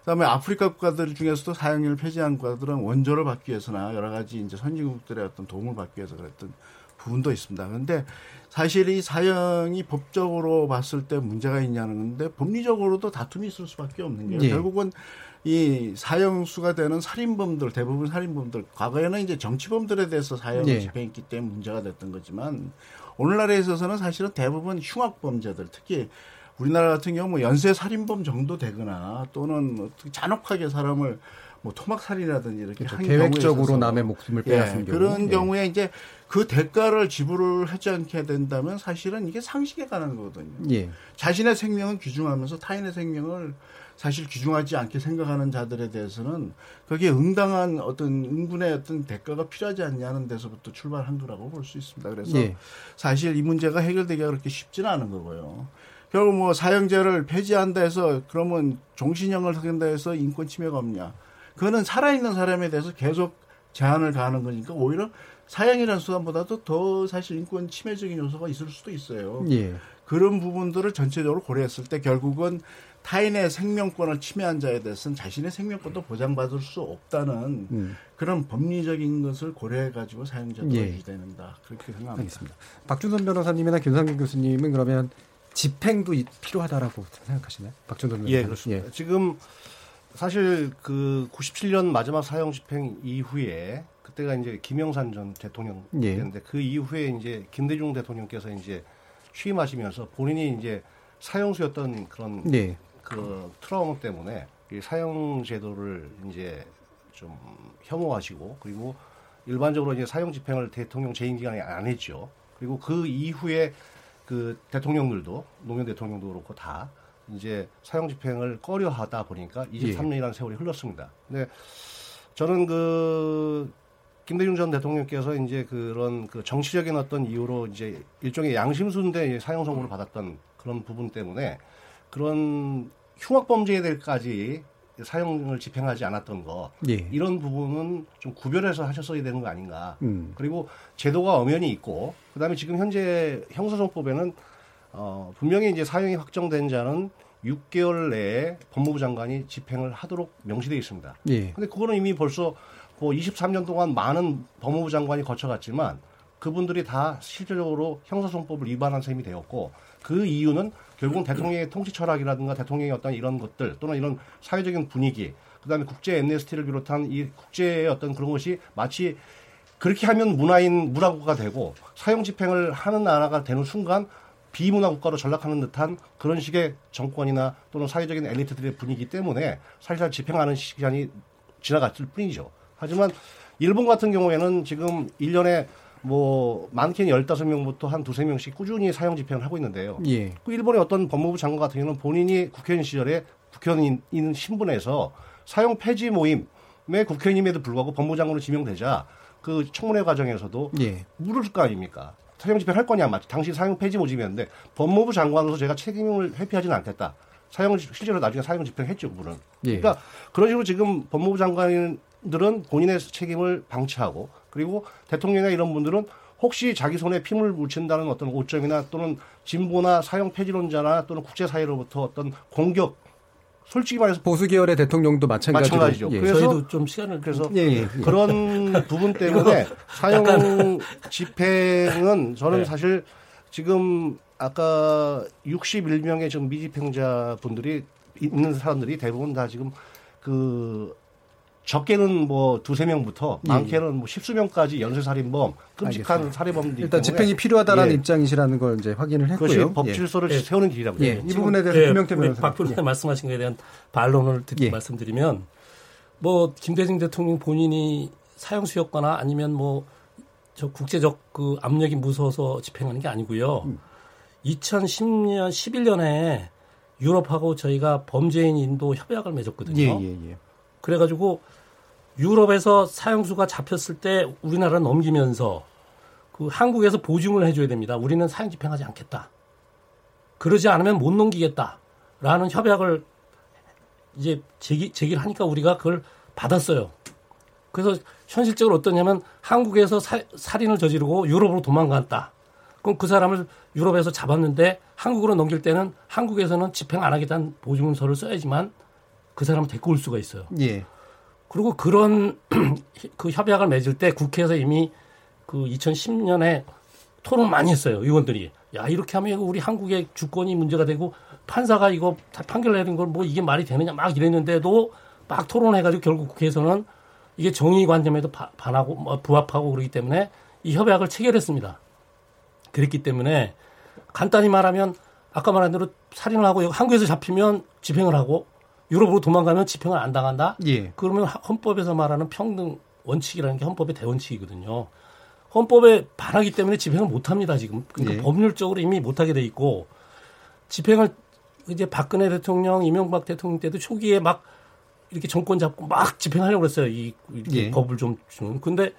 그다음에 아프리카 국가들 중에서도 사형을 폐지한 국가들은 원조를 받기 위해서나 여러 가지 이제 선진국들의 어떤 도움을 받기 위해서 그랬던 부분도 있습니다. 그런데 사실 이 사형이 법적으로 봤을 때 문제가 있냐는 건데 법리적으로도 다툼이 있을 수밖에 없는 게 예. 결국은 이 사형수가 되는 살인범들 대부분 살인범들 과거에는 이제 정치범들에 대해서 사형을 예. 집행했기 때문에 문제가 됐던 거지만 오늘날에 있어서는 사실은 대부분 흉악범죄들 특히 우리나라 같은 경우 뭐 연쇄 살인범 정도 되거나 또는 뭐 잔혹하게 사람을 뭐 토막살이라든지 이렇게 그렇죠. 계획적으로 남의 목숨을 빼앗은 예, 경우 그런 예. 경우에 이제 그 대가를 지불을 하지 않게 된다면 사실은 이게 상식에 관한 거거든요. 예. 자신의 생명은 귀중하면서 타인의 생명을 사실 귀중하지 않게 생각하는 자들에 대해서는 거기에 응당한 어떤 응분의 어떤 대가가 필요하지 않냐는 데서부터 출발한 거라고 볼 수 있습니다. 그래서 예. 사실 이 문제가 해결되기가 그렇게 쉽지는 않은 거고요. 결국 뭐 사형제를 폐지한다 해서 그러면 종신형을 하긴다 해서 인권 침해가 없냐. 그거는 살아있는 사람에 대해서 계속 제한을 가하는 거니까 오히려 사형이라는 수단보다도 더 사실 인권 침해적인 요소가 있을 수도 있어요. 예. 그런 부분들을 전체적으로 고려했을 때 결국은 타인의 생명권을 침해한 자에 대해서는 자신의 생명권도 보장받을 수 없다는 음. 그런 법리적인 것을 고려해 가지고 사용자도 예. 유지되는다 그렇게 생각합니다. 알겠습니다. 박준선 변호사님이나 김상균 교수님은 그러면 집행도 필요하다라고 생각하시나요? 박준선 변호사님. 예, 그렇습니다. 예. 지금 사실 그 97년 마지막 사형 집행 이후에 그때가 이제 김영산 전 대통령이었는데 예. 그 이후에 이제 김대중 대통령께서 이제 취임하시면서 본인이 이제 사형수였던 그런 예. 그 트라우마 때문에 이 사형 제도를 이제 좀 혐오하시고 그리고 일반적으로 이제 사형 집행을 대통령 재임 기간에 안 했죠. 그리고 그 이후에 그 대통령들도 노무현 대통령도 그렇고 다 이제 사형 집행을 꺼려하다 보니까 23년이라는 예. 세월이 흘렀습니다. 근데 저는 그 김대중 전 대통령께서 이제 그런 그 정치적인 어떤 이유로 이제 일종의 양심순대 사형 선고를 받았던 그런 부분 때문에 그런 흉악 범죄들까지 사형을 집행하지 않았던 거 예. 이런 부분은 좀 구별해서 하셨어야 되는 거 아닌가. 음. 그리고 제도가 엄연히 있고 그다음에 지금 현재 형사소송법에는 어, 분명히 이제 사형이 확정된 자는 6개월 내에 법무부 장관이 집행을 하도록 명시되어 있습니다. 예. 근데 그거는 이미 벌써 뭐 23년 동안 많은 법무부 장관이 거쳐갔지만 그분들이 다 실질적으로 형사소송법을 위반한 셈이 되었고 그 이유는 결국은 대통령의 통치 철학이라든가 대통령의 어떤 이런 것들 또는 이런 사회적인 분위기 그다음에 국제 엠네스티를 비롯한 이 국제의 어떤 그런 것이 마치 그렇게 하면 문화인 문화국가 되고 사형 집행을 하는 나라가 되는 순간 비문화 국가로 전락하는 듯한 그런 식의 정권이나 또는 사회적인 엘리트들의 분위기 때문에 사실상 집행하는 시간이 지나갔을 뿐이죠. 하지만 일본 같은 경우에는 지금 1년에 뭐 많게는 15명부터 한 두세 명씩 꾸준히 사형 집행을 하고 있는데요. 예. 그 일본의 어떤 법무부 장관 같은 경우는 본인이 국회의원 시절에 국회의원인 신분에서 사형 폐지 모임의 국회의원임에도 불구하고 법무장관으로 지명되자 그 청문회 과정에서도 예. 물을 거 아닙니까? 사형 집행할 거냐 맞죠? 당시 사형 폐지 모집이었는데 법무부 장관으로서 제가 책임을 회피하지는 않겠다. 사형 실제로 나중에 사형 집행했죠, 그분은. 예. 그러니까 그런 식으로 지금 법무부 장관 들은 본인의 책임을 방치하고 그리고 대통령이나 이런 분들은 혹시 자기 손에 피물 묻힌다는 어떤 오점이나 또는 진보나 사형 폐지론자나 또는 국제사회로부터 어떤 공격 솔직히 말해서 보수 계열의 대통령도 마찬가지로 마찬가지죠. 예. 그래서 저희도 좀 시간을 그래서 예, 예, 그런 부분 때문에 사형 집행은 저는 네. 사실 지금 아까 61명의 지금 미집행자 분들이 있는 사람들이 대부분 다 지금 그 적게는 뭐 두세 명부터 예, 예. 많게는 뭐 십수 명까지 연쇄살인범, 끔찍한 알겠습니다. 살해범들 일단 집행이 필요하다라는 예. 입장이시라는 걸 이제 확인을 했고요. 그것이 법 질서를 예. 세우는 길이라고. 예. 이 부분에 대해서 김명태 변호사 박 변호사 말씀하신 것에 대한 반론을 듣고 말씀드리면 뭐 김대중 대통령 본인이 사형 수였거나 아니면 뭐 저 국제적 그 압력이 무서워서 집행하는 게 아니고요. 음. 2010년 11년에 유럽하고 저희가 범죄인 인도 협약을 맺었거든요. 예, 예, 예. 그래가지고 유럽에서 사형수가 잡혔을 때 우리나라 넘기면서 그 한국에서 보증을 해줘야 됩니다. 우리는 사형 집행하지 않겠다. 그러지 않으면 못 넘기겠다라는 협약을 이제 제기, 제기를 하니까 우리가 그걸 받았어요. 그래서 현실적으로 어떠냐면 한국에서 사, 살인을 저지르고 유럽으로 도망갔다. 그럼 그 사람을 유럽에서 잡았는데 한국으로 넘길 때는 한국에서는 집행 안 하겠다는 보증서를 써야지만 그 사람을 데리고 올 수가 있어요. 예. 그리고 그런 그 협약을 맺을 때 국회에서 이미 그 2010년에 토론 많이 했어요. 의원들이. 야, 이렇게 하면 우리 한국의 주권이 문제가 되고 판사가 이거 판결 내린 걸뭐 이게 말이 되느냐 막 이랬는데도 막 토론해가지고 결국 국회에서는 이게 정의 관점에도 반하고 뭐 부합하고 그러기 때문에 이 협약을 체결했습니다. 그랬기 때문에 간단히 말하면 아까 말한 대로 살인을 하고 한국에서 잡히면 집행을 하고 유럽으로 도망가면 집행을 안 당한다. 예. 그러면 헌법에서 말하는 평등 원칙이라는 게 헌법의 대원칙이거든요. 헌법에 반하기 때문에 집행을 못 합니다, 지금. 그러니까 예. 법률적으로 이미 못 하게 돼 있고 집행을 이제 박근혜 대통령, 이명박 대통령 때도 초기에 막 이렇게 정권 잡고 막 집행하려고 그랬어요. 이 이렇게 예. 법을 좀 준. 근데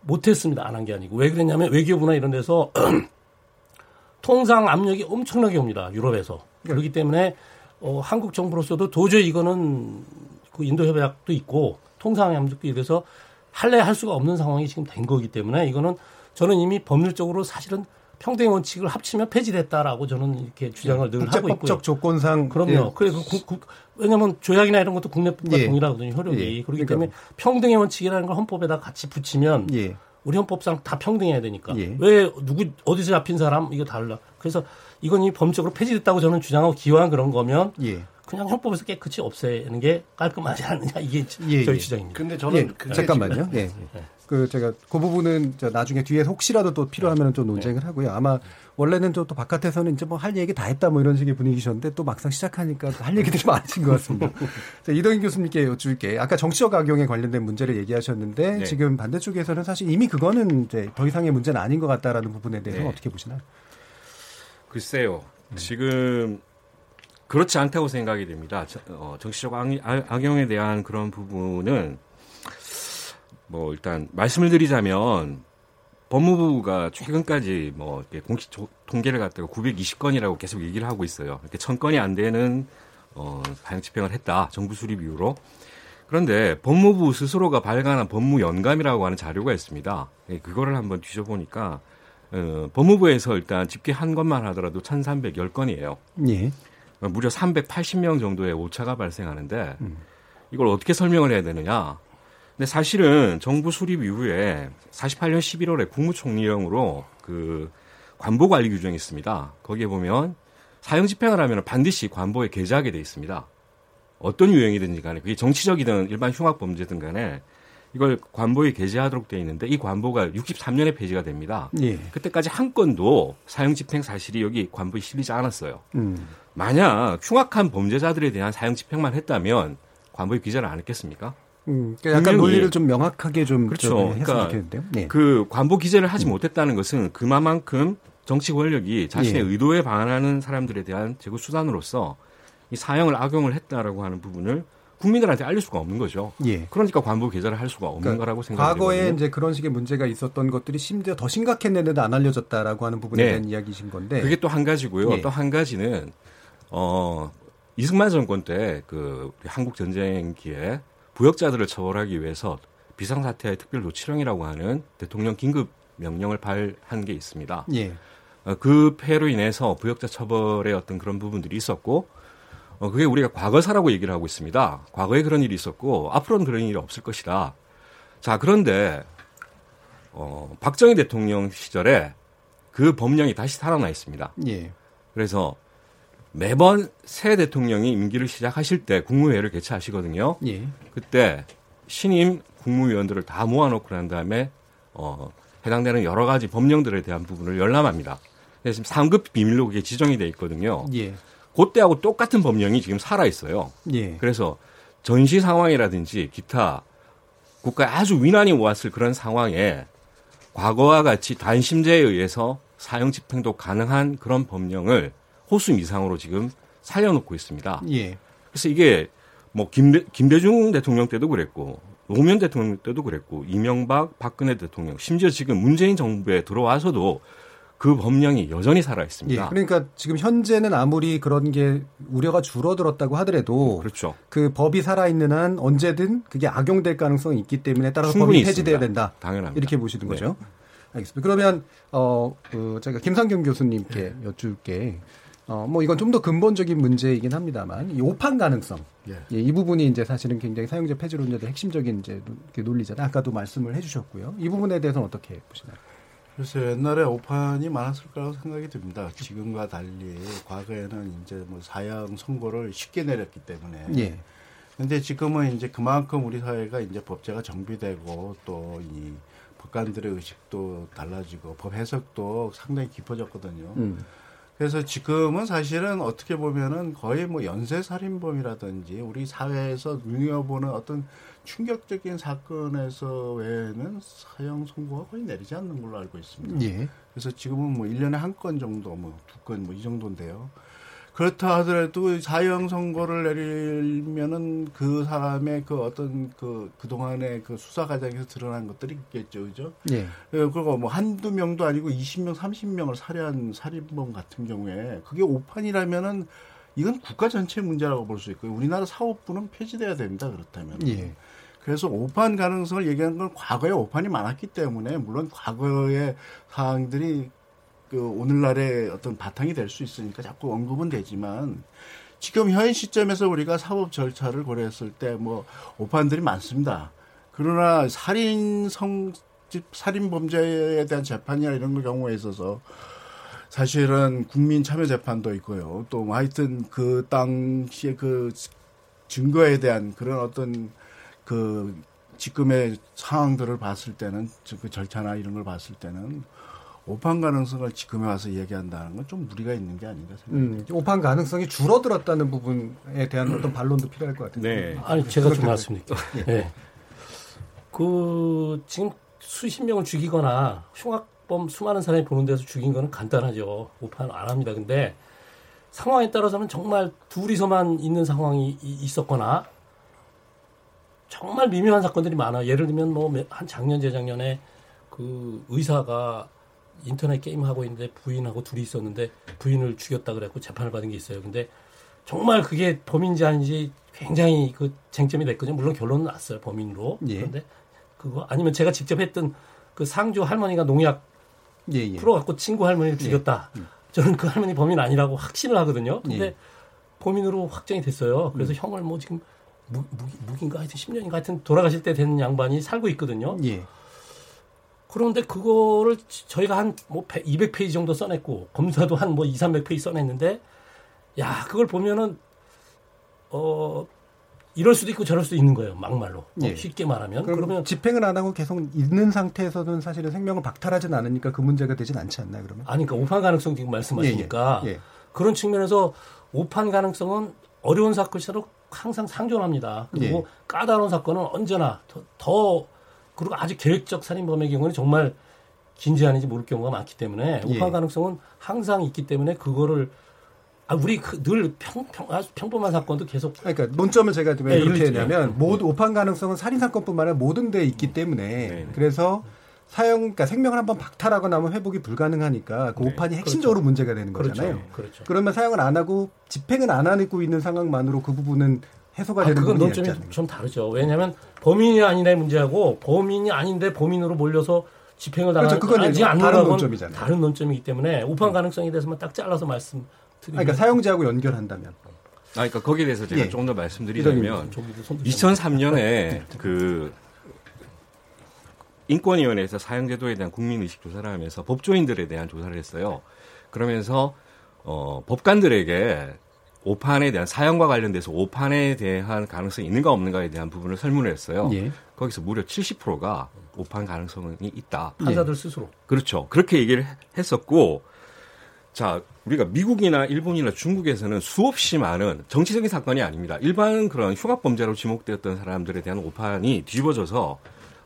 못 했습니다. 안 한 게 아니고. 왜 그랬냐면 외교부나 이런 데서 통상 압력이 엄청나게 옵니다. 유럽에서. 그렇기 때문에 어, 한국 정부로서도 도저히 이거는 그 인도 협약도 있고 통상 압력도 이래서 할래 할 수가 없는 상황이 지금 된 거기 때문에 이거는 저는 이미 법률적으로 사실은 평등 원칙을 합치면 폐지됐다라고 저는 이렇게 주장을 늘 하고 있고요. 법적 조건상 그럼요. 예. 그래서 왜냐하면 조약이나 이런 것도 국내법과 예. 동일하거든요. 효력이 예. 그렇기 그러니까. 때문에 평등의 원칙이라는 걸 헌법에다 같이 붙이면 예. 우리 헌법상 다 평등해야 되니까 예. 왜 누구 어디서 잡힌 사람 이거 달라. 그래서 이건 이 법적으로 폐지됐다고 저는 주장하고 기왕 그런 거면 예. 그냥 헌법에서 깨끗이 없애는 게 깔끔하지 않느냐 이게 예, 저희 예. 주장입니다. 근데 저는 예, 잠깐만요. 예. 그 제가 그 부분은 저 나중에 뒤에 혹시라도 또 필요하면 좀 논쟁을 네. 하고요. 아마 원래는 또, 또 바깥에서는 이제 뭐 할 얘기 다 했다 뭐 이런 식의 분위기셨는데 또 막상 시작하니까 할 얘기들이 많으신 것 같습니다. 자, 이동인 교수님께 여쭐게 아까 정치적 악용에 관련된 문제를 얘기하셨는데 네. 지금 반대쪽에서는 사실 이미 그거는 이제 더 이상의 문제는 아닌 것 같다라는 부분에 대해서 네. 어떻게 보시나요? 글쎄요. 음. 지금 그렇지 않다고 생각이 됩니다. 어, 정치적 악용에 대한 그런 부분은 뭐 일단 말씀을 드리자면 법무부가 최근까지 뭐 이렇게 공식 통계를 갖다가 920건이라고 계속 얘기를 하고 있어요. 이렇게 1000건이 안 되는 어, 다형 집행을 했다. 정부 수립 이후로. 그런데 법무부 스스로가 발간한 법무 연감이라고 하는 자료가 있습니다. 예, 그거를 한번 뒤져보니까 어, 법무부에서 일단 집계한 것만 하더라도 1,310건이에요. 예. 무려 380명 정도의 오차가 발생하는데 음. 이걸 어떻게 설명을 해야 되느냐? 근데 사실은 정부 수립 이후에 48년 11월에 국무총리령으로 그 관보 관리 규정이 있습니다. 거기에 보면 사형 집행을 하면 반드시 관보에 게재하게 돼 있습니다. 어떤 유형이든지 간에 그게 정치적이든 일반 흉악 범죄든 간에 이걸 관보에 게재하도록 되어 있는데 이 관보가 63년에 폐지가 됩니다. 예. 그때까지 한 건도 사형 집행 사실이 여기 관보에 실리지 않았어요. 음. 만약 흉악한 범죄자들에 대한 사형 집행만 했다면 관보에 기재를 안 했겠습니까? 음, 그러니까 약간 논리를 좀 명확하게 좀 그렇죠. 그러니까 네. 그 관보 기재를 하지 음. 못했다는 것은 그만큼 정치 권력이 자신의 예. 의도에 반하는 사람들에 대한 제거 수단으로서 이 사형을 악용을 했다라고 하는 부분을 국민들한테 알릴 수가 없는 거죠. 예. 그러니까 관부 계좌를 할 수가 없는 그러니까 거라고 생각합니다. 과거에 이제 그런 식의 문제가 있었던 것들이 심지어 더 심각했는데도 안 알려졌다라고 하는 부분에 네. 대한 이야기신 건데. 그게 또 한 가지고요. 예. 또한 가지는 어 이승만 정권 때 그 한국 전쟁기에 부역자들을 처벌하기 위해서 비상사태의 특별조치령이라고 하는 대통령 긴급 명령을 발한 게 있습니다. 예. 어, 그 폐로 인해서 부역자 처벌의 어떤 그런 부분들이 있었고 어, 그게 우리가 과거사라고 얘기를 하고 있습니다. 과거에 그런 일이 있었고 앞으로는 그런 일이 없을 것이다. 자 그런데 어, 박정희 대통령 시절에 그 법령이 다시 살아나 있습니다. 예. 그래서 매번 새 대통령이 임기를 시작하실 때 국무회의를 개최하시거든요. 예. 그때 신임 국무위원들을 다 모아놓고 난 다음에 어, 해당되는 여러 가지 법령들에 대한 부분을 열람합니다. 그래서 지금 상급 비밀로 그게 지정이 돼 있거든요. 예. 그때하고 똑같은 법령이 지금 살아 있어요. 예. 그래서 전시 상황이라든지 기타 국가에 아주 위난이 왔을 그런 상황에 과거와 같이 단심제에 의해서 사형 집행도 가능한 그런 법령을 호수 미상으로 지금 살려놓고 있습니다. 예. 그래서 이게 뭐 김대, 김대중 대통령 때도 그랬고 노무현 대통령 때도 그랬고 이명박 박근혜 대통령 심지어 지금 문재인 정부에 들어와서도 그 법령이 여전히 살아 있습니다. 예, 그러니까 지금 현재는 아무리 그런 게 우려가 줄어들었다고 하더라도 그렇죠. 그 법이 살아 있는 한 언제든 그게 악용될 가능성이 있기 때문에 따라서 법이 폐지돼야 된다. 당연합니다. 이렇게 보시는 거죠. 네. 알겠습니다. 그러면 어, 그 제가 김상경 교수님께 여쭐게 어, 뭐 이건 좀 더 근본적인 문제이긴 합니다만 이 오판 가능성 예. 예, 이 부분이 이제 사실은 굉장히 사용자 폐지 론자의 핵심적인 이제 논리잖아요. 아까도 말씀을 해주셨고요. 이 부분에 대해서는 어떻게 보시나요? 글쎄 옛날에 오판이 많았을 거라고 생각이 듭니다. 지금과 달리 과거에는 이제 뭐 사형 선고를 쉽게 내렸기 때문에. 예. 근데 지금은 이제 그만큼 우리 사회가 이제 법제가 정비되고 또 이 법관들의 의식도 달라지고 법 해석도 상당히 깊어졌거든요. 음. 그래서 지금은 사실은 어떻게 보면은 거의 뭐 연쇄 살인범이라든지 우리 사회에서 눈여보는 어떤 충격적인 사건에서 외에는 사형 선고가 거의 내리지 않는 걸로 알고 있습니다. 예. 그래서 지금은 뭐 1년에 한 건 정도, 뭐 두 건 뭐 이 정도인데요. 그렇다 하더라도 사형 선고를 내리면은 그 사람의 그 어떤 그, 그동안의 그 수사 과정에서 드러난 것들이 있겠죠. 그죠? 예. 그리고 뭐 한두 명도 아니고 20명, 30명을 살해한 살인범 같은 경우에 그게 오판이라면은 이건 국가 전체 문제라고 볼 수 있고요. 우리나라 사법부는 폐지돼야 됩니다. 그렇다면. 예. 그래서 오판 가능성을 얘기하는 건 과거에 오판이 많았기 때문에 물론 과거의 사항들이 그 오늘날의 어떤 바탕이 될 수 있으니까 자꾸 언급은 되지만 지금 현 시점에서 우리가 사법 절차를 고려했을 때 뭐 오판들이 많습니다. 그러나 살인 성 살인 범죄에 대한 재판이나 이런 경우에 있어서 사실은 국민 참여 재판도 있고요. 또뭐 하여튼 그 당시에 그 증거에 대한 그런 어떤 그 지금의 상황들을 봤을 때는 그 절차나 이런 걸 봤을 때는 오판 가능성을 지금에 와서 얘기한다는 건 좀 무리가 있는 게 아닌가 생각합니다. 음, 오판 가능성이 줄어들었다는 부분에 대한 어떤 반론도 필요할 것 같아요. 네. 아니 제가 좀 말씀드릴게요. 예. 네. 그 지금 수십 명을 죽이거나 흉악범 수많은 사람이 보는 데서 죽인 거는 간단하죠. 오판 안 합니다. 근데 상황에 따라서는 정말 둘이서만 있는 상황이 있었거나 정말 미묘한 사건들이 많아. 예를 들면 뭐 한 작년 재작년에 그 의사가 인터넷 게임 하고 있는데 부인하고 둘이 있었는데 부인을 죽였다 그래갖고 재판을 받은 게 있어요. 근데 정말 그게 범인지 아닌지 굉장히 그 쟁점이 됐거든요. 물론 결론은 났어요. 범인으로. 예. 그런데 그거 아니면 제가 직접 했던 그 상주 할머니가 농약 예, 예. 풀어갖고 친구 할머니를 죽였다. 예. 저는 그 할머니 범인 아니라고 확신을 하거든요. 근데 예. 범인으로 확정이 됐어요. 그래서 음. 형을 뭐 지금 무, 무기 인가 하여튼 10년인가 하여튼 돌아가실 때 된 양반이 살고 있거든요. 예. 그런데 그거를 저희가 한뭐 200페이지 정도 써냈고 검사도 한 뭐 2, 300페이지 써냈는데 야, 그걸 보면은 어 이럴 수도 있고 저럴 수도 있는 거예요. 막말로. 뭐 예. 쉽게 말하면. 그러면 집행을 안 하고 계속 있는 상태에서는 사실은 생명을 박탈하진 않으니까 그 문제가 되진 않지 않나요, 그러면? 아니, 그러니까 오판 가능성 지금 말씀하시니까 예, 예. 그런 측면에서 오판 가능성은 어려운 사건일수록 항상 상존합니다. 그리고 예. 까다로운 사건은 언제나 더, 더 그리고 아주 계획적 살인범의 경우는 정말 긴지 아닌지 모를 경우가 많기 때문에 예. 오판 가능성은 항상 있기 때문에 그거를 아, 우리 그 늘 평, 평, 아주 평범한 사건도 계속. 그러니까 논점을 제가 왜 네, 이렇게. 했냐면 모두 오판 가능성은 살인 사건뿐만 아니라 모든 데에 있기 때문에 그래서 사형 그러니까 생명을 한번 박탈하고 나면 회복이 불가능하니까 그 오판이 핵심적으로 문제가 되는 그렇죠. 거잖아요. 그렇죠. 그러면 사형을 안 하고 집행을 안 하고 있는 상황만으로 그 부분은 해소가 아, 되는 그건 논점이 있잖아요. 좀 다르죠. 왜냐하면 범인이 아니냐의 문제하고 범인이 아닌데 범인으로 몰려서 집행을 그렇죠. 그건 당하지 이제 않는 다른 논점이잖아요. 다른 논점이기 때문에 오판 가능성에 대해서만 딱 잘라서 말씀드리면 그러니까 사형제하고 연결한다면. 아, 그러니까 거기에 대해서 제가 예. 조금 더 말씀드리자면 이동님, 좀 2003년에 그 인권위원회에서 사형제도에 대한 국민의식 조사를 하면서 법조인들에 대한 조사를 했어요. 그러면서 어, 법관들에게 오판에 대한 사형과 관련돼서 오판에 대한 가능성이 있는가 없는가에 대한 부분을 설문을 했어요. 예. 거기서 무려 70%가 오판 가능성이 있다. 판사들 스스로. 그렇죠. 그렇게 얘기를 했었고, 자, 우리가 미국이나 일본이나 중국에서는 수없이 많은 정치적인 사건이 아닙니다. 일반 그런 흉악범죄로 지목되었던 사람들에 대한 오판이 뒤집어져서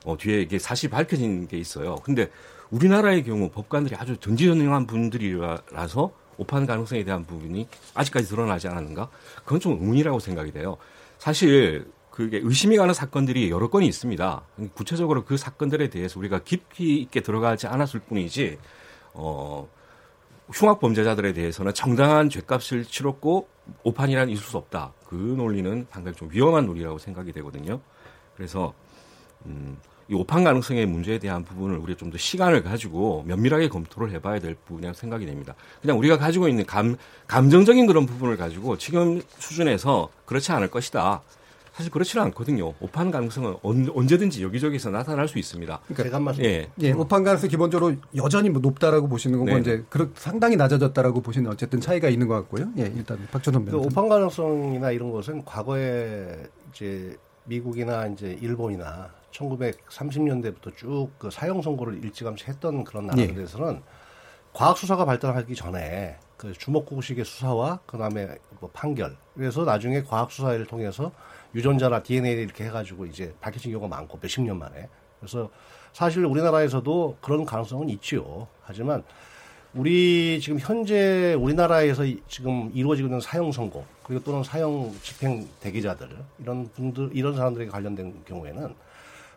어, 뒤에 이게 사실 밝혀진 게 있어요. 근데 우리나라의 경우 법관들이 아주 전지전능한 분들이라서 오판 가능성에 대한 부분이 아직까지 드러나지 않았는가? 그건 좀 의문이라고 생각이 돼요. 사실 그게 의심이 가는 사건들이 여러 건이 있습니다. 구체적으로 그 사건들에 대해서 우리가 깊이 있게 들어가지 않았을 뿐이지, 어, 흉악 범죄자들에 대해서는 정당한 죄값을 치렀고 오판이란 있을 수 없다. 그 논리는 상당히 좀 위험한 논리라고 생각이 되거든요. 그래서 음, 이 오판 가능성의 문제에 대한 부분을 우리가 좀 더 시간을 가지고 면밀하게 검토를 해봐야 될 부분이라고 생각이 됩니다. 그냥 우리가 가지고 있는 감, 감정적인 그런 부분을 가지고 지금 수준에서 그렇지 않을 것이다. 사실 그렇지는 않거든요. 오판 가능성은 언, 언제든지 여기저기서 나타날 수 있습니다. 제가 말씀. 예. 예, 오판 가능성 기본적으로 여전히 뭐 높다라고 보시는 거고 네. 이제 그렇 상당히 낮아졌다라고 보시는 어쨌든 차이가 있는 것 같고요. 예, 일단 박준원 그 변호사. 오판 가능성이나 이런 것은 과거에 이제 미국이나 이제 일본이나 1930년대부터 쭉 그 사형 선고를 일찌감치 했던 그런 나라들에서는 과학 수사가 발달하기 전에 그 주먹구구식의 수사와 그다음에 뭐 판결 그래서 나중에 과학 수사를 통해서 유전자나 DNA를 이렇게 해가지고 이제 밝혀진 경우가 많고 몇십 년 만에 그래서 사실 우리나라에서도 그런 가능성은 있지요. 하지만 우리 지금 현재 우리나라에서 이- 지금 이루어지고 있는 사형 선고 그리고 또는 사형 집행 대기자들 이런 분들 이런 사람들에게 관련된 경우에는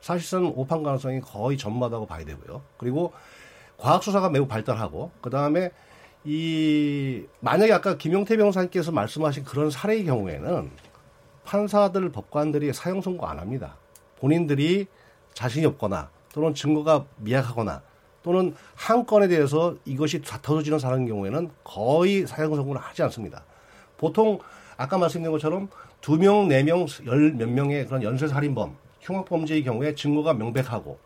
사실상 오판 가능성이 거의 전무하다고 봐야 되고요. 그리고 과학 수사가 매우 발달하고 그 다음에 이 만약에 아까 김용태 변호사님께서 말씀하신 그런 사례의 경우에는 판사들 법관들이 사형 선고 안 합니다. 본인들이 자신이 없거나 또는 증거가 미약하거나 또는 한 건에 대해서 이것이 다 터져지는 사람의 경우에는 거의 사형 선고를 하지 않습니다. 보통 아까 말씀드린 것처럼 두 명, 네 명, 열 몇 명의 그런 연쇄 살인범, 흉악범죄의 경우에 증거가 명백하고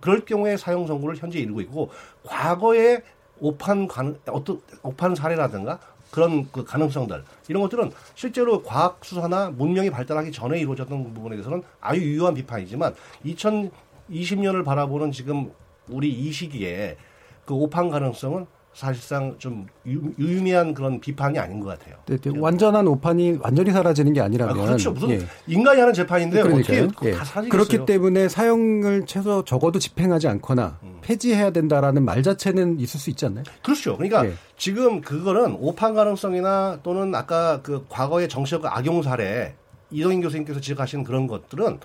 그럴 경우에 사형 선고를 현재 이루고 있고 과거에 오판 가능 어떤 오판 사례라든가 그런 그 가능성들 이런 것들은 실제로 과학 수사나 문명이 발달하기 전에 이루어졌던 부분에 대해서는 아주 유효한 비판이지만 2020년을 바라보는 지금 우리 이 시기에 그 오판 가능성은 사실상 좀 유, 유의미한 그런 비판이 아닌 것 같아요. 네, 네, 완전한 오판이 완전히 사라지는 게 아니라면 아, 그렇죠. 무슨 예. 인간이 하는 재판인데 그러니까요. 어떻게 예. 다 사라지겠어요? 그렇기 때문에 사형을 최소 적어도 집행하지 않거나 음. 폐지해야 된다라는 말 자체는 있을 수 있지 않나요? 그렇죠. 그러니까 예. 지금 그거는 오판 가능성이나 또는 아까 그 과거의 정치적 악용 사례 이동인 교수님께서 지적하신 그런 것들은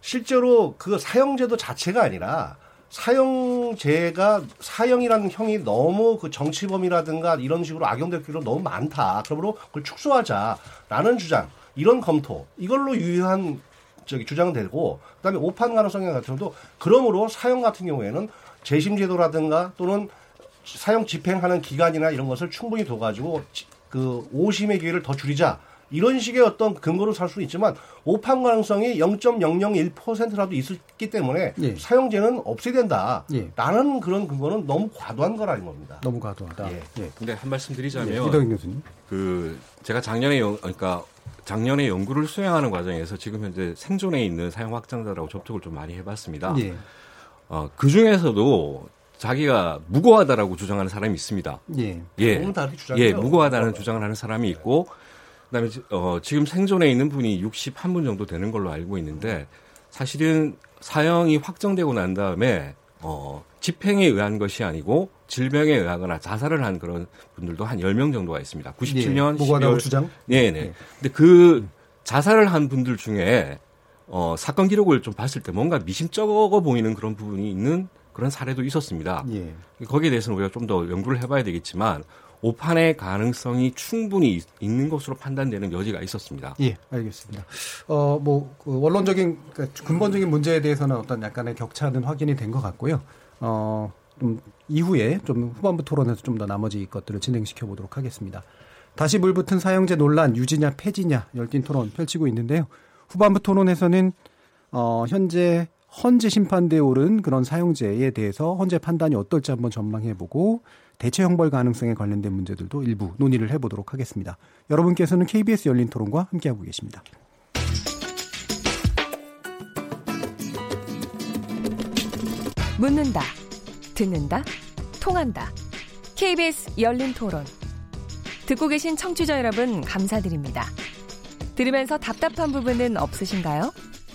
실제로 그 사형제도 자체가 아니라 사형제가 사형이라는 형이 너무 그 정치범이라든가 이런 식으로 악용될 필요 너무 많다. 그러므로 그걸 축소하자라는 주장, 이런 검토 이걸로 유효한 저기 주장되고 그다음에 오판 가능성에 같은 경우도 그러므로 사형 같은 경우에는 재심 제도라든가 또는 사형 집행하는 기간이나 이런 것을 충분히 둬가지고 지- 그 오심의 기회를 더 줄이자 이런 식의 어떤 근거로 살 수는 있지만 오판 가능성이 0.001%라도 있었기 때문에 예. 사형제는 없애야 된다. 예. 라는 그런 근거는 너무 과도한 거라는 겁니다. 너무 과도하다. 예. 예. 근데 한 말씀 예, 드리자면 이동인 교수님. 그 제가 작년에 영- 그러니까 작년에 연구를 수행하는 과정에서 지금 현재 생존해 있는 사형 확정자라고 접촉을 좀 많이 해봤습니다. 예. 어, 그 중에서도 자기가 무고하다라고 주장하는 사람이 있습니다. 예. 예. 예, 무고하다는 주장을 하는 사람이 있고, 그다음에 어, 지금 생존해 있는 분이 61분 정도 되는 걸로 알고 있는데 사실은 사형이 확정되고 난 다음에 어, 집행에 의한 것이 아니고 질병에 의하거나 자살을 한 그런 분들도 한 10명 정도가 있습니다. 97년 예, 무고하다고 주장? 네, 네. 근데 그 자살을 한 분들 중에 어, 사건 기록을 좀 봤을 때 뭔가 미심쩍어 보이는 그런 부분이 있는 그런 사례도 있었습니다. 예. 거기에 대해서는 우리가 좀 더 연구를 해봐야 되겠지만 오판의 가능성이 충분히 있는 것으로 판단되는 여지가 있었습니다. 예, 알겠습니다. 어, 뭐, 그 원론적인, 그러니까 근본적인 문제에 대해서는 어떤 약간의 격차는 확인이 된 것 같고요. 어, 좀 이후에 좀 후반부 토론에서 좀 더 나머지 것들을 진행시켜 보도록 하겠습니다. 다시 물붙은 사형제 논란 유지냐 폐지냐 열띤 토론 펼치고 있는데요. 후반부 토론에서는 어, 현재 헌재 심판대에 오른 그런 사형제에 대해서 헌재 판단이 어떨지 한번 전망해보고 대체 형벌 가능성에 관련된 문제들도 일부 논의를 해보도록 하겠습니다. 여러분께서는 KBS 열린 토론과 함께하고 계십니다. 묻는다, 듣는다, 통한다. KBS 열린 토론. 듣고 계신 청취자 여러분, 감사드립니다. 들으면서 답답한 부분은 없으신가요?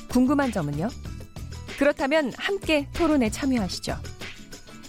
궁금한 점은요? 그렇다면 함께 토론에 참여하시죠.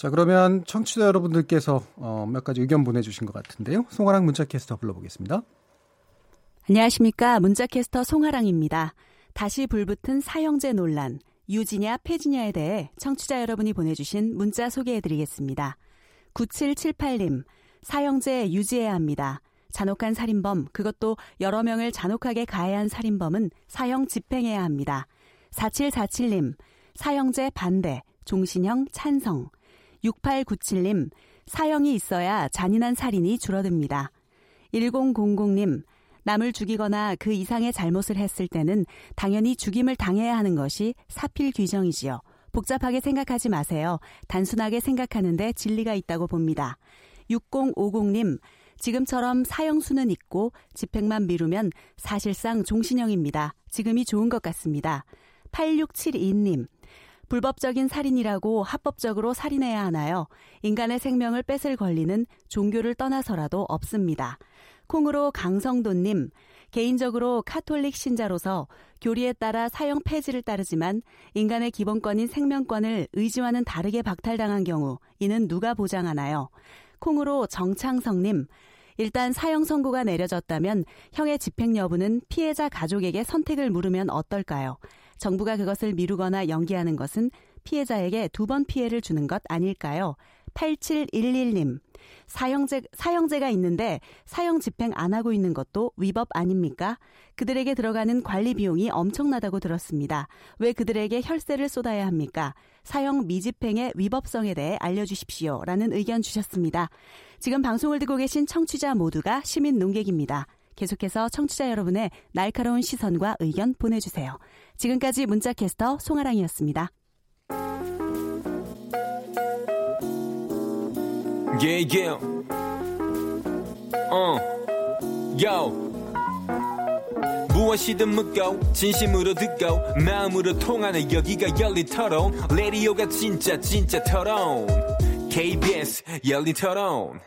자, 그러면 청취자 여러분들께서 어, 몇 가지 의견 보내주신 것 같은데요. 송하랑 문자캐스터 불러보겠습니다. 안녕하십니까. 문자캐스터 송하랑입니다. 다시 불붙은 사형제 논란, 유지냐 폐지냐에 대해 청취자 여러분이 보내주신 문자 소개해드리겠습니다. 9778님, 사형제 유지해야 합니다. 잔혹한 살인범, 그것도 여러 명을 잔혹하게 가해한 살인범은 사형 집행해야 합니다. 4747님, 사형제 반대, 종신형 찬성. 6897님, 사형이 있어야 잔인한 살인이 줄어듭니다. 1000님, 남을 죽이거나 그 이상의 잘못을 했을 때는 당연히 죽임을 당해야 하는 것이 사필 규정이지요. 복잡하게 생각하지 마세요. 단순하게 생각하는데 진리가 있다고 봅니다. 6050님, 지금처럼 사형수는 있고 집행만 미루면 사실상 종신형입니다. 지금이 좋은 것 같습니다. 8672님, 불법적인 살인이라고 합법적으로 살인해야 하나요? 인간의 생명을 뺏을 권리는 종교를 떠나서라도 없습니다. 콩으로 강성도님, 개인적으로 카톨릭 신자로서 교리에 따라 사형 폐지를 따르지만 인간의 기본권인 생명권을 의지와는 다르게 박탈당한 경우 이는 누가 보장하나요? 콩으로 정창성님, 일단 사형 선고가 내려졌다면 형의 집행 여부는 피해자 가족에게 선택을 물으면 어떨까요? 정부가 그것을 미루거나 연기하는 것은 피해자에게 두 번 피해를 주는 것 아닐까요? 8711님. 사형제, 사형제가 있는데 사형 집행 안 하고 있는 것도 위법 아닙니까? 그들에게 들어가는 관리 비용이 엄청나다고 들었습니다. 왜 그들에게 혈세를 쏟아야 합니까? 사형 미집행의 위법성에 대해 알려주십시오. 라는 의견 주셨습니다. 지금 방송을 듣고 계신 청취자 모두가 시민 농객입니다. 계속해서 청취자 여러분의 날카로운 시선과 의견 보내주세요. 지금까지 문자캐스터 송아랑이었습니다. Yeah, yeah. Uh. 무엇이든 묻고 진심으로 듣고 마음으로 통하는 여기가 열린 토론 레디오가 진짜 진짜 토론 KBS 열린 토론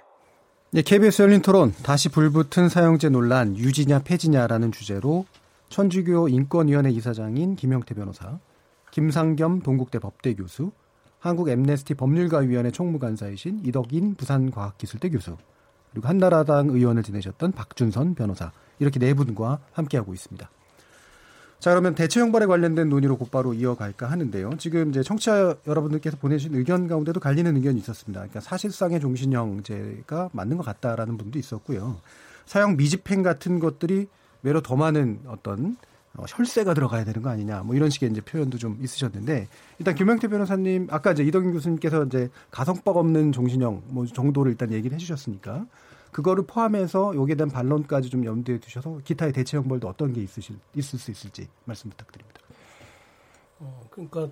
네, KBS 열린 토론 다시 불붙은 사형제 논란 유지냐 폐지냐라는 주제로 천주교 인권위원회 이사장인 김영태 변호사, 김상겸 동국대 법대 교수, 한국 엠네스티 법률가위원회 총무간사이신 이덕인 부산과학기술대 교수, 그리고 한나라당 의원을 지내셨던 박준선 변호사 이렇게 네 분과 함께하고 있습니다. 자 그러면 대체 형벌에 관련된 논의로 곧바로 이어갈까 하는데요. 지금 이제 청취자 여러분들께서 보내주신 의견 가운데도 갈리는 의견이 있었습니다. 그러니까 사실상의 종신형제가 맞는 것 같다라는 분도 있었고요. 사형 미집행 같은 것들이 외로 더 많은 어떤 어, 혈세가 들어가야 되는 거 아니냐 뭐 이런 식의 이제 표현도 좀 있으셨는데 일단 김영태 변호사님 아까 이제 이덕인 교수님께서 이제 가성법 없는 종신형 뭐 정도를 일단 얘기를 해주셨으니까 그거를 포함해서 여기에 대한 반론까지 좀 염두에 두셔서 기타의 대체 형벌도 어떤 게 있으실 있을 수 있을지 말씀 부탁드립니다. 어, 그러니까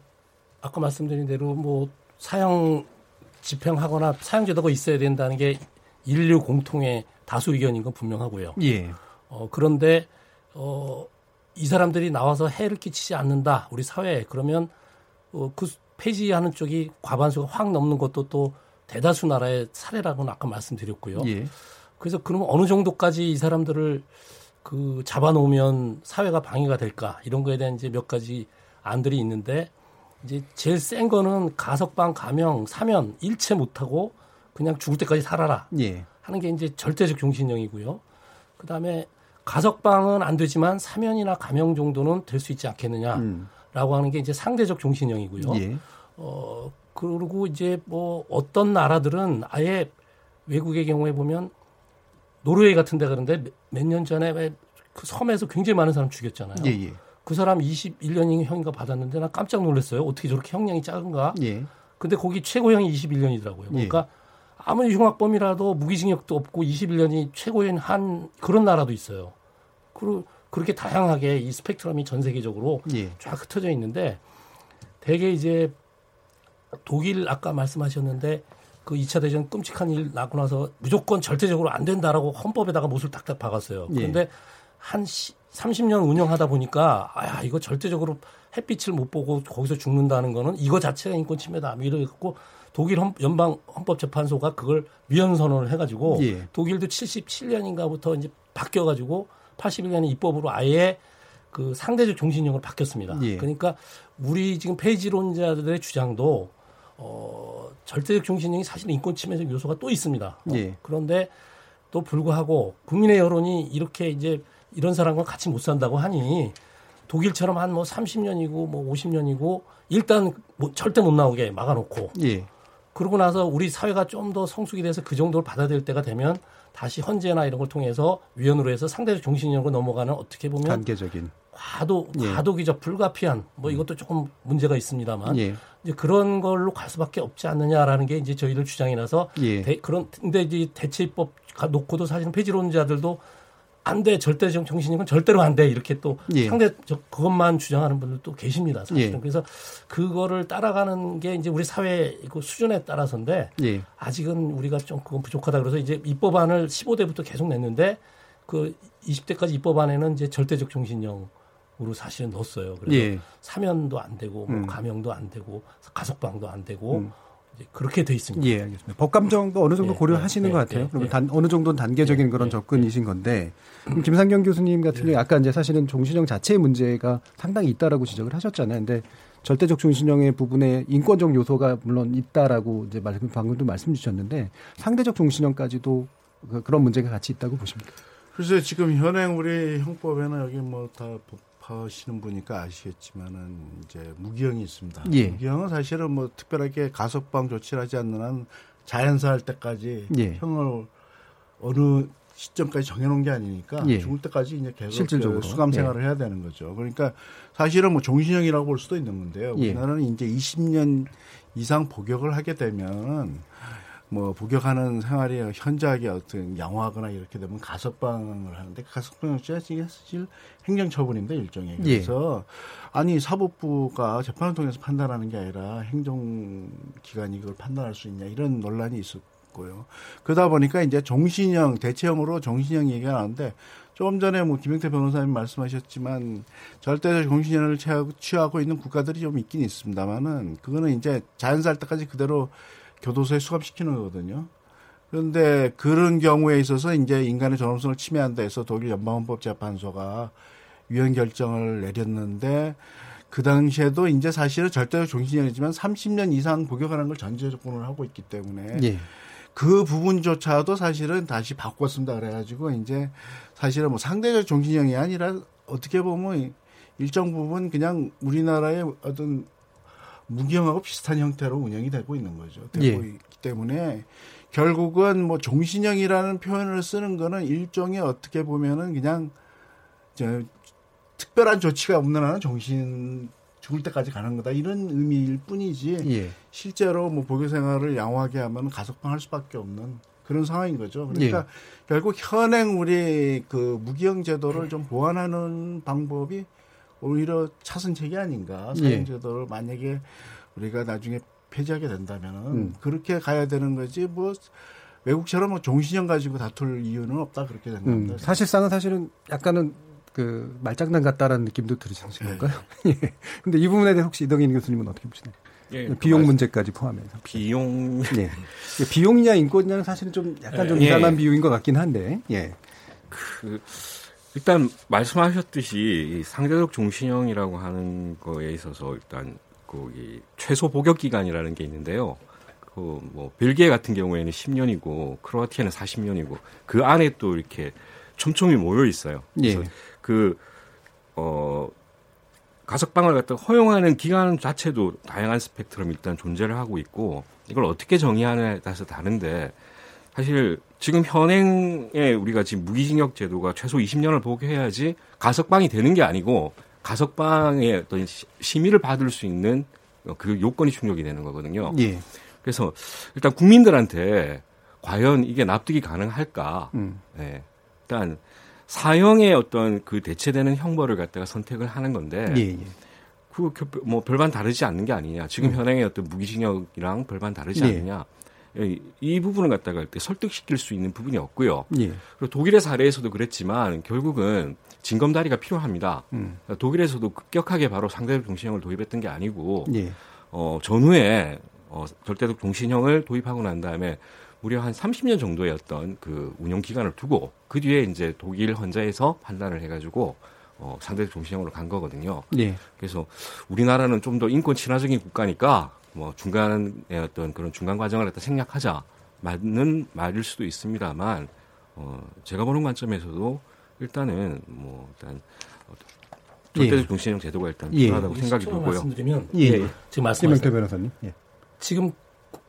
아까 말씀드린 대로 뭐 사형 집행하거나 사형 제도가 있어야 된다는 게 인류 공통의 다수 의견인 건 분명하고요. 예. 어, 그런데 어, 이 사람들이 나와서 해를 끼치지 않는다 우리 사회에 그러면 어, 그 폐지하는 쪽이 과반수가 확 넘는 것도 또 대다수 나라의 사례라고는 아까 말씀드렸고요. 예. 그래서 그러면 어느 정도까지 이 사람들을 그 잡아놓으면 사회가 방해가 될까 이런 거에 대한 이제 몇 가지 안들이 있는데 이제 제일 센 거는 가석방, 감형, 사면 일체 못하고 그냥 죽을 때까지 살아라 예. 하는 게 이제 절대적 종신형이고요. 그 다음에 가석방은 안 되지만 사면이나 감형 정도는 될 수 있지 않겠느냐라고 음. 하는 게 이제 상대적 종신형이고요. 예. 어 그리고 이제 뭐 어떤 나라들은 아예 외국의 경우에 보면 노르웨이 같은 데 그런데 몇 년 전에 왜 그 섬에서 굉장히 많은 사람 죽였잖아요. 예, 예. 그 사람 21년이 형인가 받았는데 나 깜짝 놀랐어요. 어떻게 저렇게 형량이 작은가? 예. 근데 거기 최고형이 21년이더라고요. 그러니까 아무리 흉악범이라도 무기징역도 없고 21년이 최고인 한 그런 나라도 있어요. 그리고 그렇게 다양하게 이 스펙트럼이 전 세계적으로 예. 쫙 흩어져 있는데 대개 이제 독일 아까 말씀하셨는데 그 2차 대전 끔찍한 일 나고 나서 무조건 절대적으로 안 된다라고 헌법에다가 못을 딱딱 박았어요. 예. 그런데 한 시, 30년 운영하다 보니까 아 이거 절대적으로 햇빛을 못 보고 거기서 죽는다는 거는 이거 자체가 인권 침해다. 뭐 이래갖고 독일 헌, 연방 헌법재판소가 그걸 위헌 선언을 해가지고 예. 독일도 77년인가부터 이제 바뀌어가지고 81년에 입법으로 아예 그 상대적 종신형으로 바뀌었습니다. 예. 그러니까 우리 지금 폐지론자들의 주장도 어, 절대적 종신형이 사실 인권 침해적 요소가 또 있습니다. 어, 예. 그런데 또 불구하고 국민의 여론이 이렇게 이제 이런 사람과 같이 못 산다고 하니 독일처럼 한 뭐 30년이고 뭐 50년이고 일단 뭐 절대 못 나오게 막아놓고 예. 그러고 나서 우리 사회가 좀 더 성숙이 돼서 그 정도를 받아들일 때가 되면 다시 헌재나 이런 걸 통해서 위원으로 해서 상대적 종신형으로 넘어가는 어떻게 보면 단계적인 과도 예. 과도 기적 불가피한 뭐 이것도 조금 문제가 있습니다만 예. 이제 그런 걸로 갈 수밖에 없지 않느냐라는 게 이제 저희들 주장이라서 예. 대, 그런 근데 이제 대체 입법 가- 놓고도 사실은 폐지론자들도 안 돼 절대적 정신이건 절대로 안 돼 이렇게 또 예. 상대 저 그것만 주장하는 분들도 계십니다 사실은 예. 그래서 그거를 따라가는 게 이제 우리 사회 그 수준에 따라서인데 예. 아직은 우리가 좀 그건 부족하다 그래서 이제 입법안을 15대부터 계속 냈는데 그 20대까지 입법안에는 이제 절대적 종신형 으로 사실은 넣었어요. 그래서 예. 사면도 안 되고 뭐 음. 감형도 안 되고 가석방도 안 되고 음. 이제 그렇게 돼 있습니다. 예, 알겠습니다. 법감정도 어느 정도 예, 고려하시는 예, 것 예, 같아요. 예, 그러면 예. 단, 어느 정도는 단계적인 그런 접근이신 건데, 김상경 교수님 같은 경우에 아까 이제 사실은 종신형 자체의 문제가 상당히 있다라고 지적을 하셨잖아요. 근데 절대적 종신형의 부분에 인권적 요소가 물론 있다라고 이제 말씀, 방금도 말씀 주셨는데, 상대적 종신형까지도 그- 그런 문제가 같이 있다고 보십니까? 글쎄 지금 현행 우리 형법에는 여기 뭐 다 법하시는 분이니까 아시겠지만은 이제 무기형이 있습니다. 예. 무기형은 사실은 뭐 특별하게 가석방 조치를 하지 않는 한 자연사할 때까지 예. 형을 어느 시점까지 정해놓은 게 아니니까 예. 죽을 때까지 이제 계속 실질적으로. 그 수감 생활을 해야 되는 거죠. 그러니까 사실은 뭐 종신형이라고 볼 수도 있는 건데요. 예. 우리나라는 이제 20년 이상 복역을 하게 되면 뭐 복역하는 생활이 현저하게 어떤 양호하거나 이렇게 되면 가석방을 하는데 가석방 자체가 사실 행정처분인데 일종의 예. 그래서 아니 사법부가 재판을 통해서 판단하는 게 아니라 행정기관이 그걸 판단할 수 있냐 이런 논란이 있었고요. 그러다 보니까 이제 종신형 대체형으로 종신형 얘기가 나오는데 조금 전에 뭐 김영태 변호사님 말씀하셨지만 절대적 종신형을 취하고, 취하고 있는 국가들이 좀 있긴 있습니다만은 그거는 이제 자연살 때까지 그대로 교도소에 수감시키는 거거든요. 그런데 그런 경우에 있어서 이제 인간의 존엄성을 침해한다 해서 독일 연방헌법재판소가 위헌 결정을 내렸는데 그 당시에도 이제 사실은 절대적 종신형이지만 30년 이상 복역하는 걸 전제 조건으로 하고 있기 때문에 예. 그 부분조차도 사실은 다시 바꿨습니다. 그래가지고 이제 사실은 뭐 상대적 종신형이 아니라 어떻게 보면 일정 부분 그냥 우리나라의 어떤 무기형하고 비슷한 형태로 운영이 되고 있는 거죠. 되고 예. 있기 때문에 결국은 뭐 종신형이라는 표현을 쓰는 거는 일종의 어떻게 보면은 그냥 저 특별한 조치가 없는 한은 정신 죽을 때까지 가는 거다 이런 의미일 뿐이지 예. 실제로 뭐 보교 생활을 양호하게 하면 가석방 할 수밖에 없는 그런 상황인 거죠. 그러니까 예. 결국 현행 우리 그 무기형 제도를 좀 보완하는 방법이 오히려 차선책이 아닌가. 사형 예. 제도를 만약에 우리가 나중에 폐지하게 된다면은 음. 그렇게 가야 되는 거지 뭐 외국처럼 뭐 종신형 가지고 다툴 이유는 없다 그렇게 된 겁니다. 음, 사실상은 사실은 약간은 그 말장난 같다라는 느낌도 들으시는 네. 건가요? 예. 근데 이 부분에 대해 혹시 이덕인 교수님은 어떻게 보시나요? 예, 그 비용 문제까지 포함해서. 비용. 예. 비용이냐 인권이냐는 사실은 좀 약간 좀 예. 이상한 비용인 것 같긴 한데, 예. 그, 일단 말씀하셨듯이 상대적 종신형이라고 하는 거에 있어서 일단 그 최소 복역 기간이라는 게 있는데요. 그 뭐 벨기에 같은 경우에는 10년이고 크로아티아는 40년이고 그 안에 또 이렇게 촘촘히 모여 있어요. 그래서 예. 그, 어, 가석방을 갖다 허용하는 기간 자체도 다양한 스펙트럼 일단 존재를 하고 있고 이걸 어떻게 정의하느냐에 따라서 다른데 사실 지금 현행에 우리가 지금 무기징역 제도가 최소 20년을 복용해야지 가석방이 되는 게 아니고 가석방의 어떤 심의를 받을 수 있는 그 요건이 충족이 되는 거거든요. 예. 그래서 일단 국민들한테 과연 이게 납득이 가능할까? 음. 네. 일단 사형의 어떤 그 대체되는 형벌을 갖다가 선택을 하는 건데 예, 예. 그뭐 별반 다르지 않는 게 아니냐. 지금 음. 현행의 어떤 무기징역이랑 별반 다르지 예. 않느냐. 이, 이 부분을 갖다가 설득시킬 수 있는 부분이 없고요. 예. 그리고 독일의 사례에서도 그랬지만 결국은 징검다리가 필요합니다. 음. 독일에서도 급격하게 바로 상대적 종신형을 도입했던 게 아니고 예. 어, 전후에 어, 절대적 종신형을 도입하고 난 다음에 무려 한 30년 정도의 어떤 그 운영 기간을 두고 그 뒤에 이제 독일 헌자에서 판단을 해가지고 어, 상대적 종신형으로 간 거거든요. 네. 그래서 우리나라는 좀 더 인권 친화적인 국가니까 뭐 중간의 어떤 그런 중간 과정을 갖다 생략하자 맞는 말일 수도 있습니다만 어, 제가 보는 관점에서도 일단은 뭐 일단 절대적 예. 종신형 제도가 일단 예. 필요하다고 생각이 들고요. 말씀드리면 예. 예. 지금 말씀하신 변호사님. 예. 지금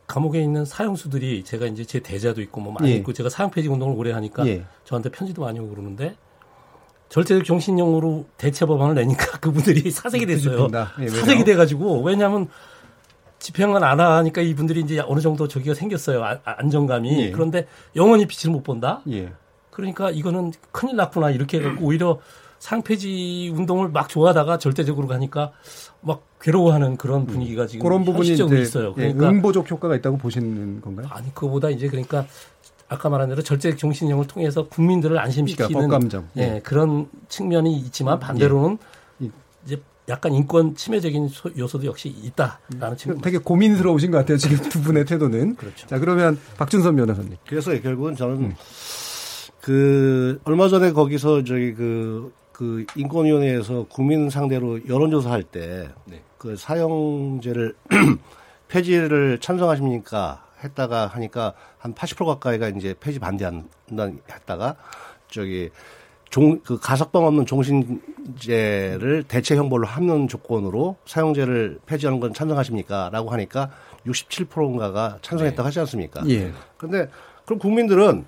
감옥에 있는 사형수들이 제가 이제 제 대자도 있고 뭐 많이 예. 있고 제가 사형 폐지 운동을 오래 하니까 예. 저한테 편지도 많이 오고 그러는데 절대적 정신형으로 대체 법안을 내니까 그분들이 사색이 됐어요. 예, 사색이 돼가지고 왜냐하면 집행을 안 하니까 이분들이 이제 어느 정도 저기가 생겼어요. 아, 안정감이. 예. 그런데 영원히 빛을 못 본다. 예. 그러니까 이거는 큰일 났구나 이렇게 해갖고 오히려 상폐지 운동을 막 좋아하다가 절대적으로 가니까 막 괴로워하는 그런 분위기가 지금 그런 부분이 이제 있어요. 예, 그러니까 응보적 효과가 있다고 보시는 건가요? 아니 그거보다 이제 그러니까 아까 말한 대로 절제 정신형을 통해서 국민들을 안심시키는 그러니까. 예, 예, 그런 측면이 있지만 반대로는 예. 이제 약간 인권 침해적인 요소도 역시 있다라는 측면. 되게 고민스러우신 것 같아요. 지금 두 분의 태도는. 그렇죠. 자 그러면 박준선 변호사님. 그래서 결국은 저는 음. 그 얼마 전에 거기서 저기 그 그 인권위원회에서 국민 상대로 여론조사할 때그 네. 그 사형제를 폐지를 찬성하십니까 했다가 하니까 한 80% 가까이가 이제 폐지 반대한다 했다가 저기 종, 그 가석방 없는 종신제를 대체 형벌로 하는 조건으로 사형제를 폐지하는 건 찬성하십니까? 라고 하니까 67%인가가 찬성했다고 네. 하지 않습니까? 예. 근데 그럼 국민들은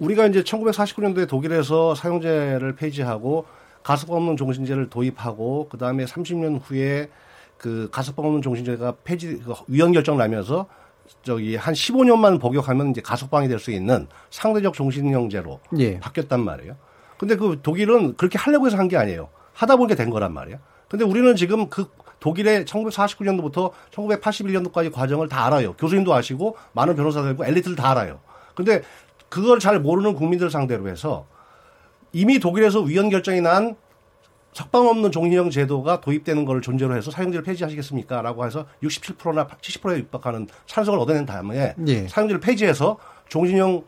우리가 이제 1949년도에 독일에서 사용제를 폐지하고 가석방 없는 종신제를 도입하고 그 다음에 30년 후에 그 가석방 없는 종신제가 폐지 그 위헌 결정 나면서 저기 한 15년만 복역하면 이제 가석방이 될 수 있는 상대적 종신형제로 예. 바뀌었단 말이에요. 근데 그 독일은 그렇게 하려고 해서 한 게 아니에요. 하다 보니까 된 거란 말이에요. 근데 우리는 지금 그 독일의 1949년도부터 1981년도까지 과정을 다 알아요. 교수님도 아시고 많은 변호사들고 엘리트를 다 알아요. 근데 그걸 잘 모르는 국민들 상대로 해서 이미 독일에서 위헌 결정이 난 석방 없는 종신형 제도가 도입되는 것을 존재로 해서 사용제를 폐지하시겠습니까? 라고 해서 67%나 70%에 육박하는 찬성을 얻어낸 다음에 예. 사용제를 폐지해서 종신형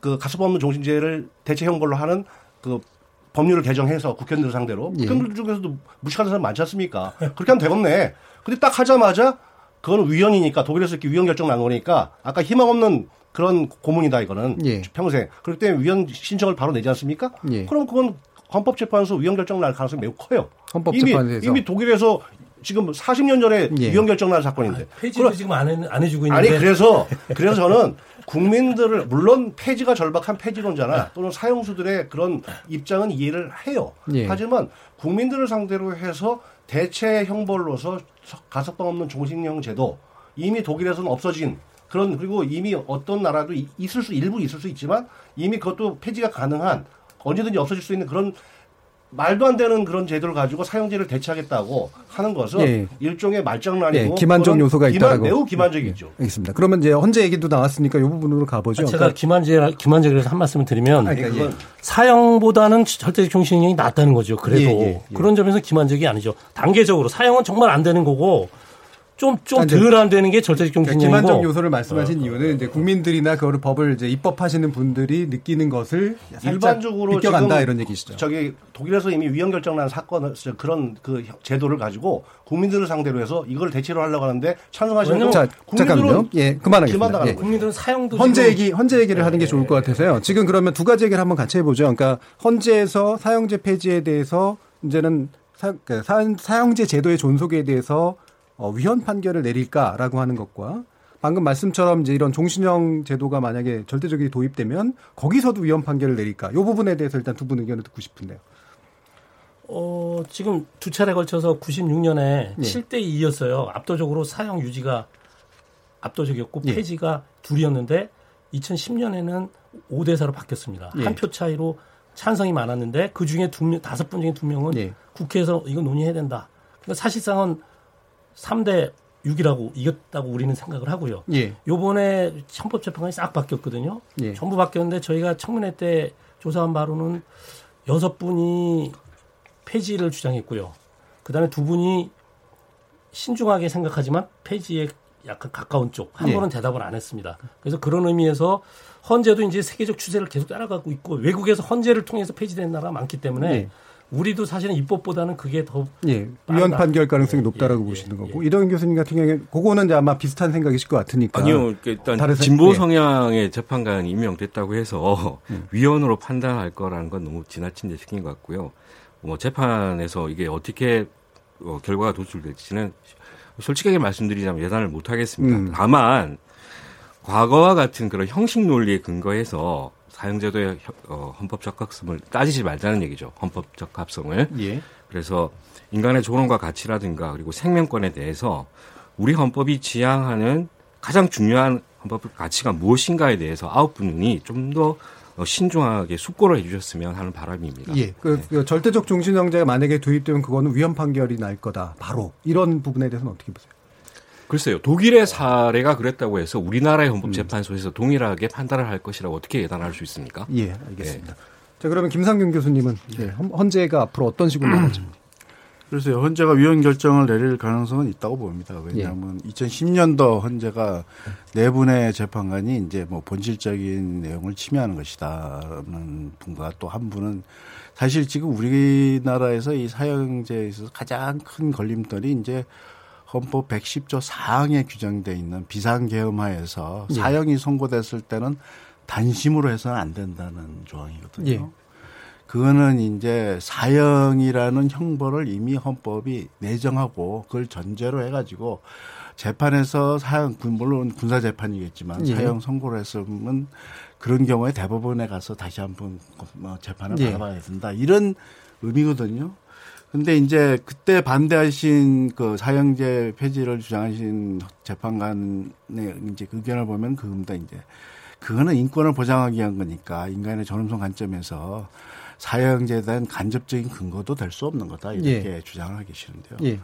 그 가습 없는 종신제를 대체 형벌로 하는 그 법률을 개정해서 국회의원들 상대로 예. 국회의원들 중에서도 무식하는 사람 많지 않습니까? 그렇게 하면 되겠네. 근데 딱 하자마자 그건 위헌이니까 독일에서 이렇게 위헌 결정 난 거니까 아까 희망 없는 그런 고문이다 이거는 예. 평생. 그렇기 때문에 위헌 신청을 바로 내지 않습니까? 예. 그럼 그건 헌법재판소 위헌 결정 날 가능성이 매우 커요. 헌법재판소에서 이미, 이미 독일에서 지금 40년 전에 예. 위헌 결정 난 사건인데. 아, 폐지도 지금 안, 해, 안 해주고 있는데. 아니 그래서 그래서 저는 국민들을 물론 폐지가 절박한 폐지론자나 또는 사용수들의 그런 입장은 이해를 해요. 예. 하지만 국민들을 상대로 해서 대체 형벌로서 가석방 없는 종신형 제도 이미 독일에서는 없어진 그런 그리고 이미 어떤 나라도 있을 수 일부 있을 수 있지만 이미 그것도 폐지가 가능한 언제든지 없어질 수 있는 그런 말도 안 되는 그런 제도를 가지고 사용제를 대체하겠다고 하는 것은 예. 일종의 말장난이고 예, 기만적 요소가 있다고 매우 기만적이죠. 예, 알겠습니다. 그러면 이제 헌재 얘기도 나왔으니까 이 부분으로 가보죠. 아, 제가 그러니까 기만제 기만제에서 한 말씀을 드리면 아, 그러니까 예. 사형보다는 절대적 종신형이 낫다는 거죠. 그래도 예, 예, 그런 점에서 기만적이 아니죠. 단계적으로 사형은 정말 안 되는 거고 좀좀덜안 되는 게 절대적 경신형이고 그러니까 기만적 요소를 말씀하신 어. 이유는 이제 국민들이나 그 법을 이제 입법하시는 분들이 느끼는 것을 일반적으로 비껴간다 이런 얘기시죠. 저기 독일에서 이미 위헌 결정난 사건 그런 그 제도를 가지고 국민들을 상대로 해서 이걸 대체로 하려고 하는데 찬성하시는 자, 잠깐만요. 예, 그만하겠습니다. 예. 국민들은 사용도 헌재 얘기 헌재 얘기를 네. 하는 게 좋을 것 같아서요. 지금 그러면 두 가지 얘기를 한번 같이 해보죠. 그러니까 헌재에서 사용제 폐지에 대해서 이제는 사, 그 사용제 제도의 존속에 대해서 어, 위헌 판결을 내릴까라고 하는 것과 방금 말씀처럼 이제 이런 종신형 제도가 만약에 절대적이 도입되면 거기서도 위헌 판결을 내릴까? 이 부분에 대해서 일단 두 분 의견을 듣고 싶은데요. 어, 지금 두 차례 걸쳐서 96년에 예. 7대 2였어요. 압도적으로 사형 유지가 압도적이었고 예. 폐지가 둘이었는데 2010년에는 5대 4로 바뀌었습니다. 예. 한표 차이로 찬성이 많았는데 그 중에 두 명, 다섯 분 중에 두 명은 예. 국회에서 이거 논의해야 된다. 그러니까 사실상은 3대 6이라고 이겼다고 우리는 생각을 하고요. 예. 요번에 헌법재판관이 싹 바뀌었거든요. 예. 전부 바뀌었는데 저희가 청문회 때 조사한 바로는 여섯 분이 폐지를 주장했고요. 그 다음에 두 분이 신중하게 생각하지만 폐지에 약간 가까운 쪽. 한 예. 분은 대답을 안 했습니다. 그래서 그런 의미에서 헌재도 이제 세계적 추세를 계속 따라가고 있고 외국에서 헌재를 통해서 폐지된 나라가 많기 때문에 예. 우리도 사실은 입법보다는 그게 더 예, 위헌 판결 가능성이 예, 높다라고 예, 보시는 예, 거고 예. 이동현 교수님 같은 경우에 그거는 이제 아마 비슷한 생각이실 것 같으니까 아니요 그러니까 일단 진보 예. 성향의 재판관이 임명됐다고 해서 음. 위헌으로 판단할 거라는 건 너무 지나친 예식인 것 같고요. 뭐 재판에서 이게 어떻게 어, 결과가 도출될지는 솔직하게 말씀드리자면 예단을 못 하겠습니다. 음. 다만 과거와 같은 그런 형식 논리에 근거해서 사형제도의 어, 헌법 적 합성을 따지지 말자는 얘기죠. 헌법 적 합성을. 예. 그래서 인간의 존엄과 가치라든가 그리고 생명권에 대해서 우리 헌법이 지향하는 가장 중요한 헌법 가치가 무엇인가에 대해서 아홉 분이 좀더 어, 신중하게 숙고를 해주셨으면 하는 바람입니다. 예, 그, 네. 그 절대적 종신형제가 만약에 도입되면 그거는 위헌 판결이 날 거다. 바로 이런 부분에 대해서는 어떻게 보세요? 글쎄요. 독일의 사례가 그랬다고 해서 우리나라의 헌법재판소에서 동일하게 판단을 할 것이라고 어떻게 예단할 수 있습니까? 예, 알겠습니다. 예. 자, 그러면 김상균 교수님은 예, 헌재가 앞으로 어떤 식으로 나갈지. 그래서 헌재가 위헌 결정을 내릴 가능성은 있다고 봅니다. 왜냐하면 예. 2010년도 헌재가 네 분의 재판관이 이제 뭐 본질적인 내용을 침해하는 것이다는 분과 또 한 분은 사실 지금 우리나라에서 이 사형제에 있어서 가장 큰 걸림돌이 이제 헌법 110조 4항에 규정돼 있는 비상계엄하에서 예. 사형이 선고됐을 때는 단심으로 해서는 안 된다는 조항이거든요. 예. 그거는 이제 사형이라는 형벌을 이미 헌법이 내정하고 그걸 전제로 해가지고 재판에서 사형 물론 군사 재판이겠지만 예. 사형 선고를 했으면 그런 경우에 대법원에 가서 다시 한번 뭐 재판을 예. 받아봐야 된다 이런 의미거든요. 근데 이제 그때 반대하신 그 사형제 폐지를 주장하신 재판관의 이제 그 의견을 보면 그겁니다. 이제 그거는 인권을 보장하기 위한 거니까 인간의 존엄성 관점에서 사형제에 대한 간접적인 근거도 될 수 없는 거다 이렇게 예. 주장을 하기 싫은데요. 예.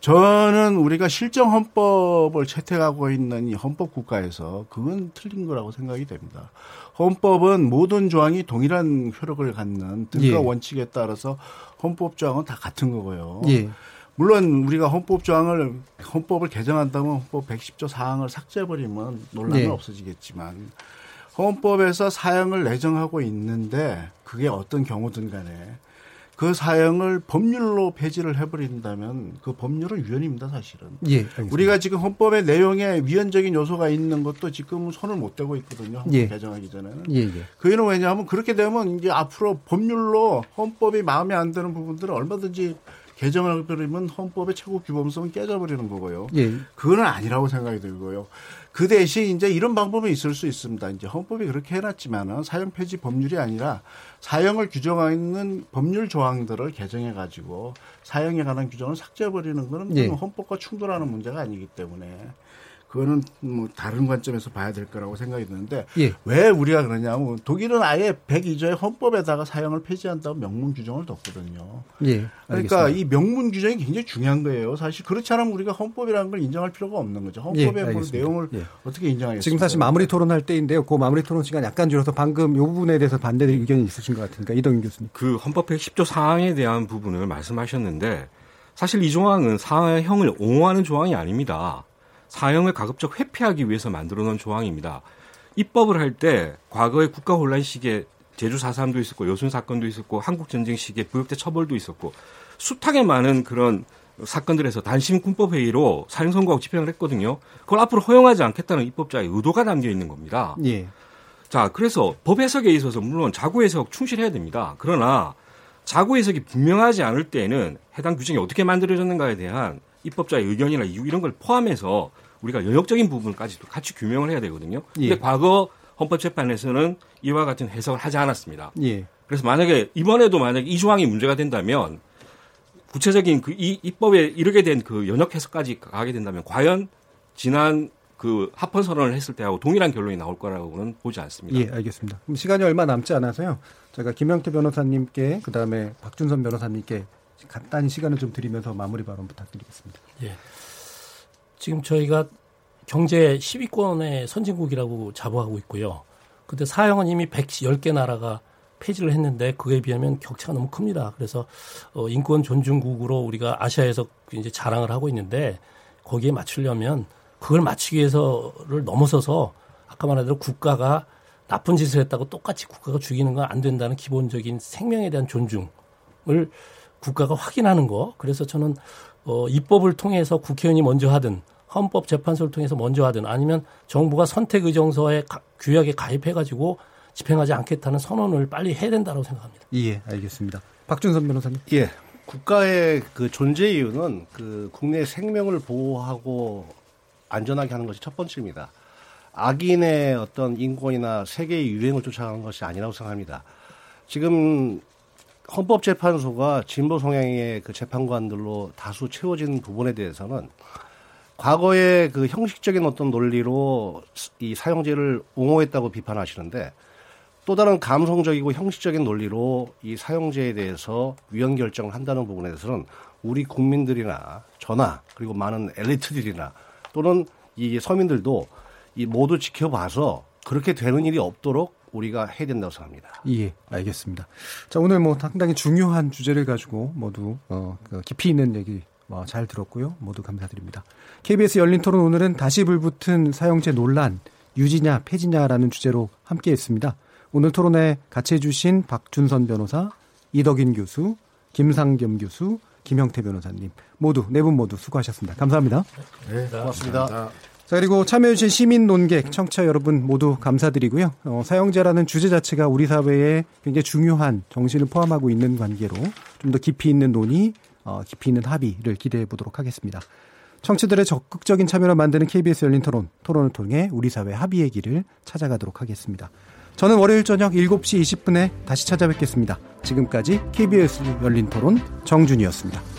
저는 우리가 실정 헌법을 채택하고 있는 이 헌법 국가에서 그건 틀린 거라고 생각이 됩니다. 헌법은 모든 조항이 동일한 효력을 갖는 등가 예. 원칙에 따라서 헌법 조항은 다 같은 거고요. 예. 물론 우리가 헌법 조항을 헌법을 개정한다면 헌법 110조 사항을 삭제해 버리면 논란은 예. 없어지겠지만 헌법에서 사형을 내정하고 있는데 그게 어떤 경우든 간에 그 사형을 법률로 폐지를 해버린다면 그 법률은 위헌입니다, 사실은. 예, 알겠습니다. 우리가 지금 헌법의 내용에 위헌적인 요소가 있는 것도 지금 손을 못 대고 있거든요. 헌법 예. 개정하기 전에는. 예, 예. 그 이유는 왜냐하면 그렇게 되면 이제 앞으로 법률로 헌법이 마음에 안 드는 부분들은 얼마든지 개정을 그러면 헌법의 최고 규범성은 깨져버리는 거고요. 예. 그거는 아니라고 생각이 들고요. 그 대신 이제 이런 방법이 있을 수 있습니다. 이제 헌법이 그렇게 해놨지만은 사형 폐지 법률이 아니라 사형을 규정하는 법률 조항들을 개정해 가지고 사형에 관한 규정을 삭제해 버리는 거는 예. 헌법과 충돌하는 문제가 아니기 때문에 그거는 뭐 다른 관점에서 봐야 될 거라고 생각이 드는데 예. 왜 우리가 그러냐면 독일은 아예 102조의 헌법에다가 사형을 폐지한다고 명문 규정을 뒀거든요. 예. 그러니까. 이 명문 규정이 굉장히 중요한 거예요. 사실 그렇지 않으면 우리가 헌법이라는 걸 인정할 필요가 없는 거죠. 헌법의 예, 뭐 알겠습니다. 내용을 예. 어떻게 인정하겠습니까? 지금 사실 마무리 토론할 때인데요. 그 마무리 토론 시간 약간 줄여서 방금 이 부분에 대해서 반대 의견이 있으신 것 같으니까 이동윤 교수님. 그 헌법 110조 사항에 대한 부분을 말씀하셨는데 사실 이 조항은 사형을 옹호하는 조항이 아닙니다. 사형을 가급적 회피하기 위해서 만들어 놓은 조항입니다. 입법을 할 때 과거의 국가 혼란 시기에 제주 4.3도 있었고 여순 사건도 있었고 한국 전쟁 시기에 부역대 처벌도 있었고 숱하게 많은 그런 사건들에서 단심 군법 회의로 사형 선고하고 집행을 했거든요. 그걸 앞으로 허용하지 않겠다는 입법자의 의도가 담겨 있는 겁니다. 예. 자, 그래서 법 해석에 있어서 물론 자구 해석 충실해야 됩니다. 그러나 자구 해석이 분명하지 않을 때에는 해당 규정이 어떻게 만들어졌는가에 대한 입법자의 의견이나 이유 이런 걸 포함해서 우리가 영역적인 부분까지도 같이 규명을 해야 되거든요. 근데 예. 과거 헌법재판에서는 이와 같은 해석을 하지 않았습니다. 예. 그래서 만약에 이번에도 만약에 이 조항이 문제가 된다면 구체적인 그 이 입법에 이르게 된 그 연역 해석까지 가게 된다면 과연 지난 그 합헌 선언을 했을 때하고 동일한 결론이 나올 거라고는 보지 않습니다. 예, 알겠습니다. 그럼 시간이 얼마 남지 않아서요. 제가 김영태 변호사님께 그다음에 박준선 변호사님께 간단히 시간을 좀 드리면서 마무리 발언 부탁드리겠습니다. 예. 지금 저희가 경제 10위권의 선진국이라고 자부하고 있고요. 근데 사형은 이미 110개 나라가 폐지를 했는데 그에 비하면 격차가 너무 큽니다. 그래서 어, 인권 존중국으로 우리가 아시아에서 이제 자랑을 하고 있는데 거기에 맞추려면 그걸 맞추기 위해서를 넘어서서 아까 말한 대로 국가가 나쁜 짓을 했다고 똑같이 국가가 죽이는 건 안 된다는 기본적인 생명에 대한 존중을 국가가 확인하는 거. 그래서 저는 어, 입법을 통해서 국회의원이 먼저 하든 헌법재판소를 통해서 먼저 하든 아니면 정부가 선택의정서에 가- 규약에 가입해가지고 집행하지 않겠다는 선언을 빨리 해야 된다고 생각합니다. 예, 알겠습니다. 박준선 변호사님. 예. 국가의 그 존재 이유는 그 국내 생명을 보호하고 안전하게 하는 것이 첫 번째입니다. 악인의 어떤 인권이나 세계의 유행을 쫓아가는 것이 아니라고 생각합니다. 지금 헌법재판소가 진보 성향의 그 재판관들로 다수 채워진 부분에 대해서는 과거의 그 형식적인 어떤 논리로 이 사형제를 옹호했다고 비판하시는데 또 다른 감성적이고 형식적인 논리로 이 사형제에 대해서 위헌 결정을 한다는 부분에 대해서는 우리 국민들이나 저나 그리고 많은 엘리트들이나 또는 이 서민들도 이 모두 지켜봐서 그렇게 되는 일이 없도록 우리가 해야 된다고 생각합니다. 예, 알겠습니다. 자, 오늘 뭐 상당히 중요한 주제를 가지고 모두 어, 그 깊이 있는 얘기 어, 잘 들었고요. 모두 감사드립니다. KBS 열린 토론 오늘은 다시 불붙은 사형제 논란 유지냐 폐지냐라는 주제로 함께 했습니다. 오늘 토론에 같이 해주신 박준선 변호사, 이덕인 교수, 김상겸 교수, 김형태 변호사님 모두 네 분 모두 수고하셨습니다. 감사합니다. 네, 고맙습니다. 자, 그리고 참여해주신 시민 논객, 청취자 여러분 모두 감사드리고요. 어, 사형제라는 주제 자체가 우리 사회에 굉장히 중요한 정신을 포함하고 있는 관계로 좀 더 깊이 있는 논의, 어, 깊이 있는 합의를 기대해 보도록 하겠습니다. 청취들의 적극적인 참여를 만드는 KBS 열린 토론, 토론을 통해 우리 사회 합의의 길을 찾아가도록 하겠습니다. 저는 월요일 저녁 7시 20분에 다시 찾아뵙겠습니다. 지금까지 KBS 열린 토론 정준이었습니다.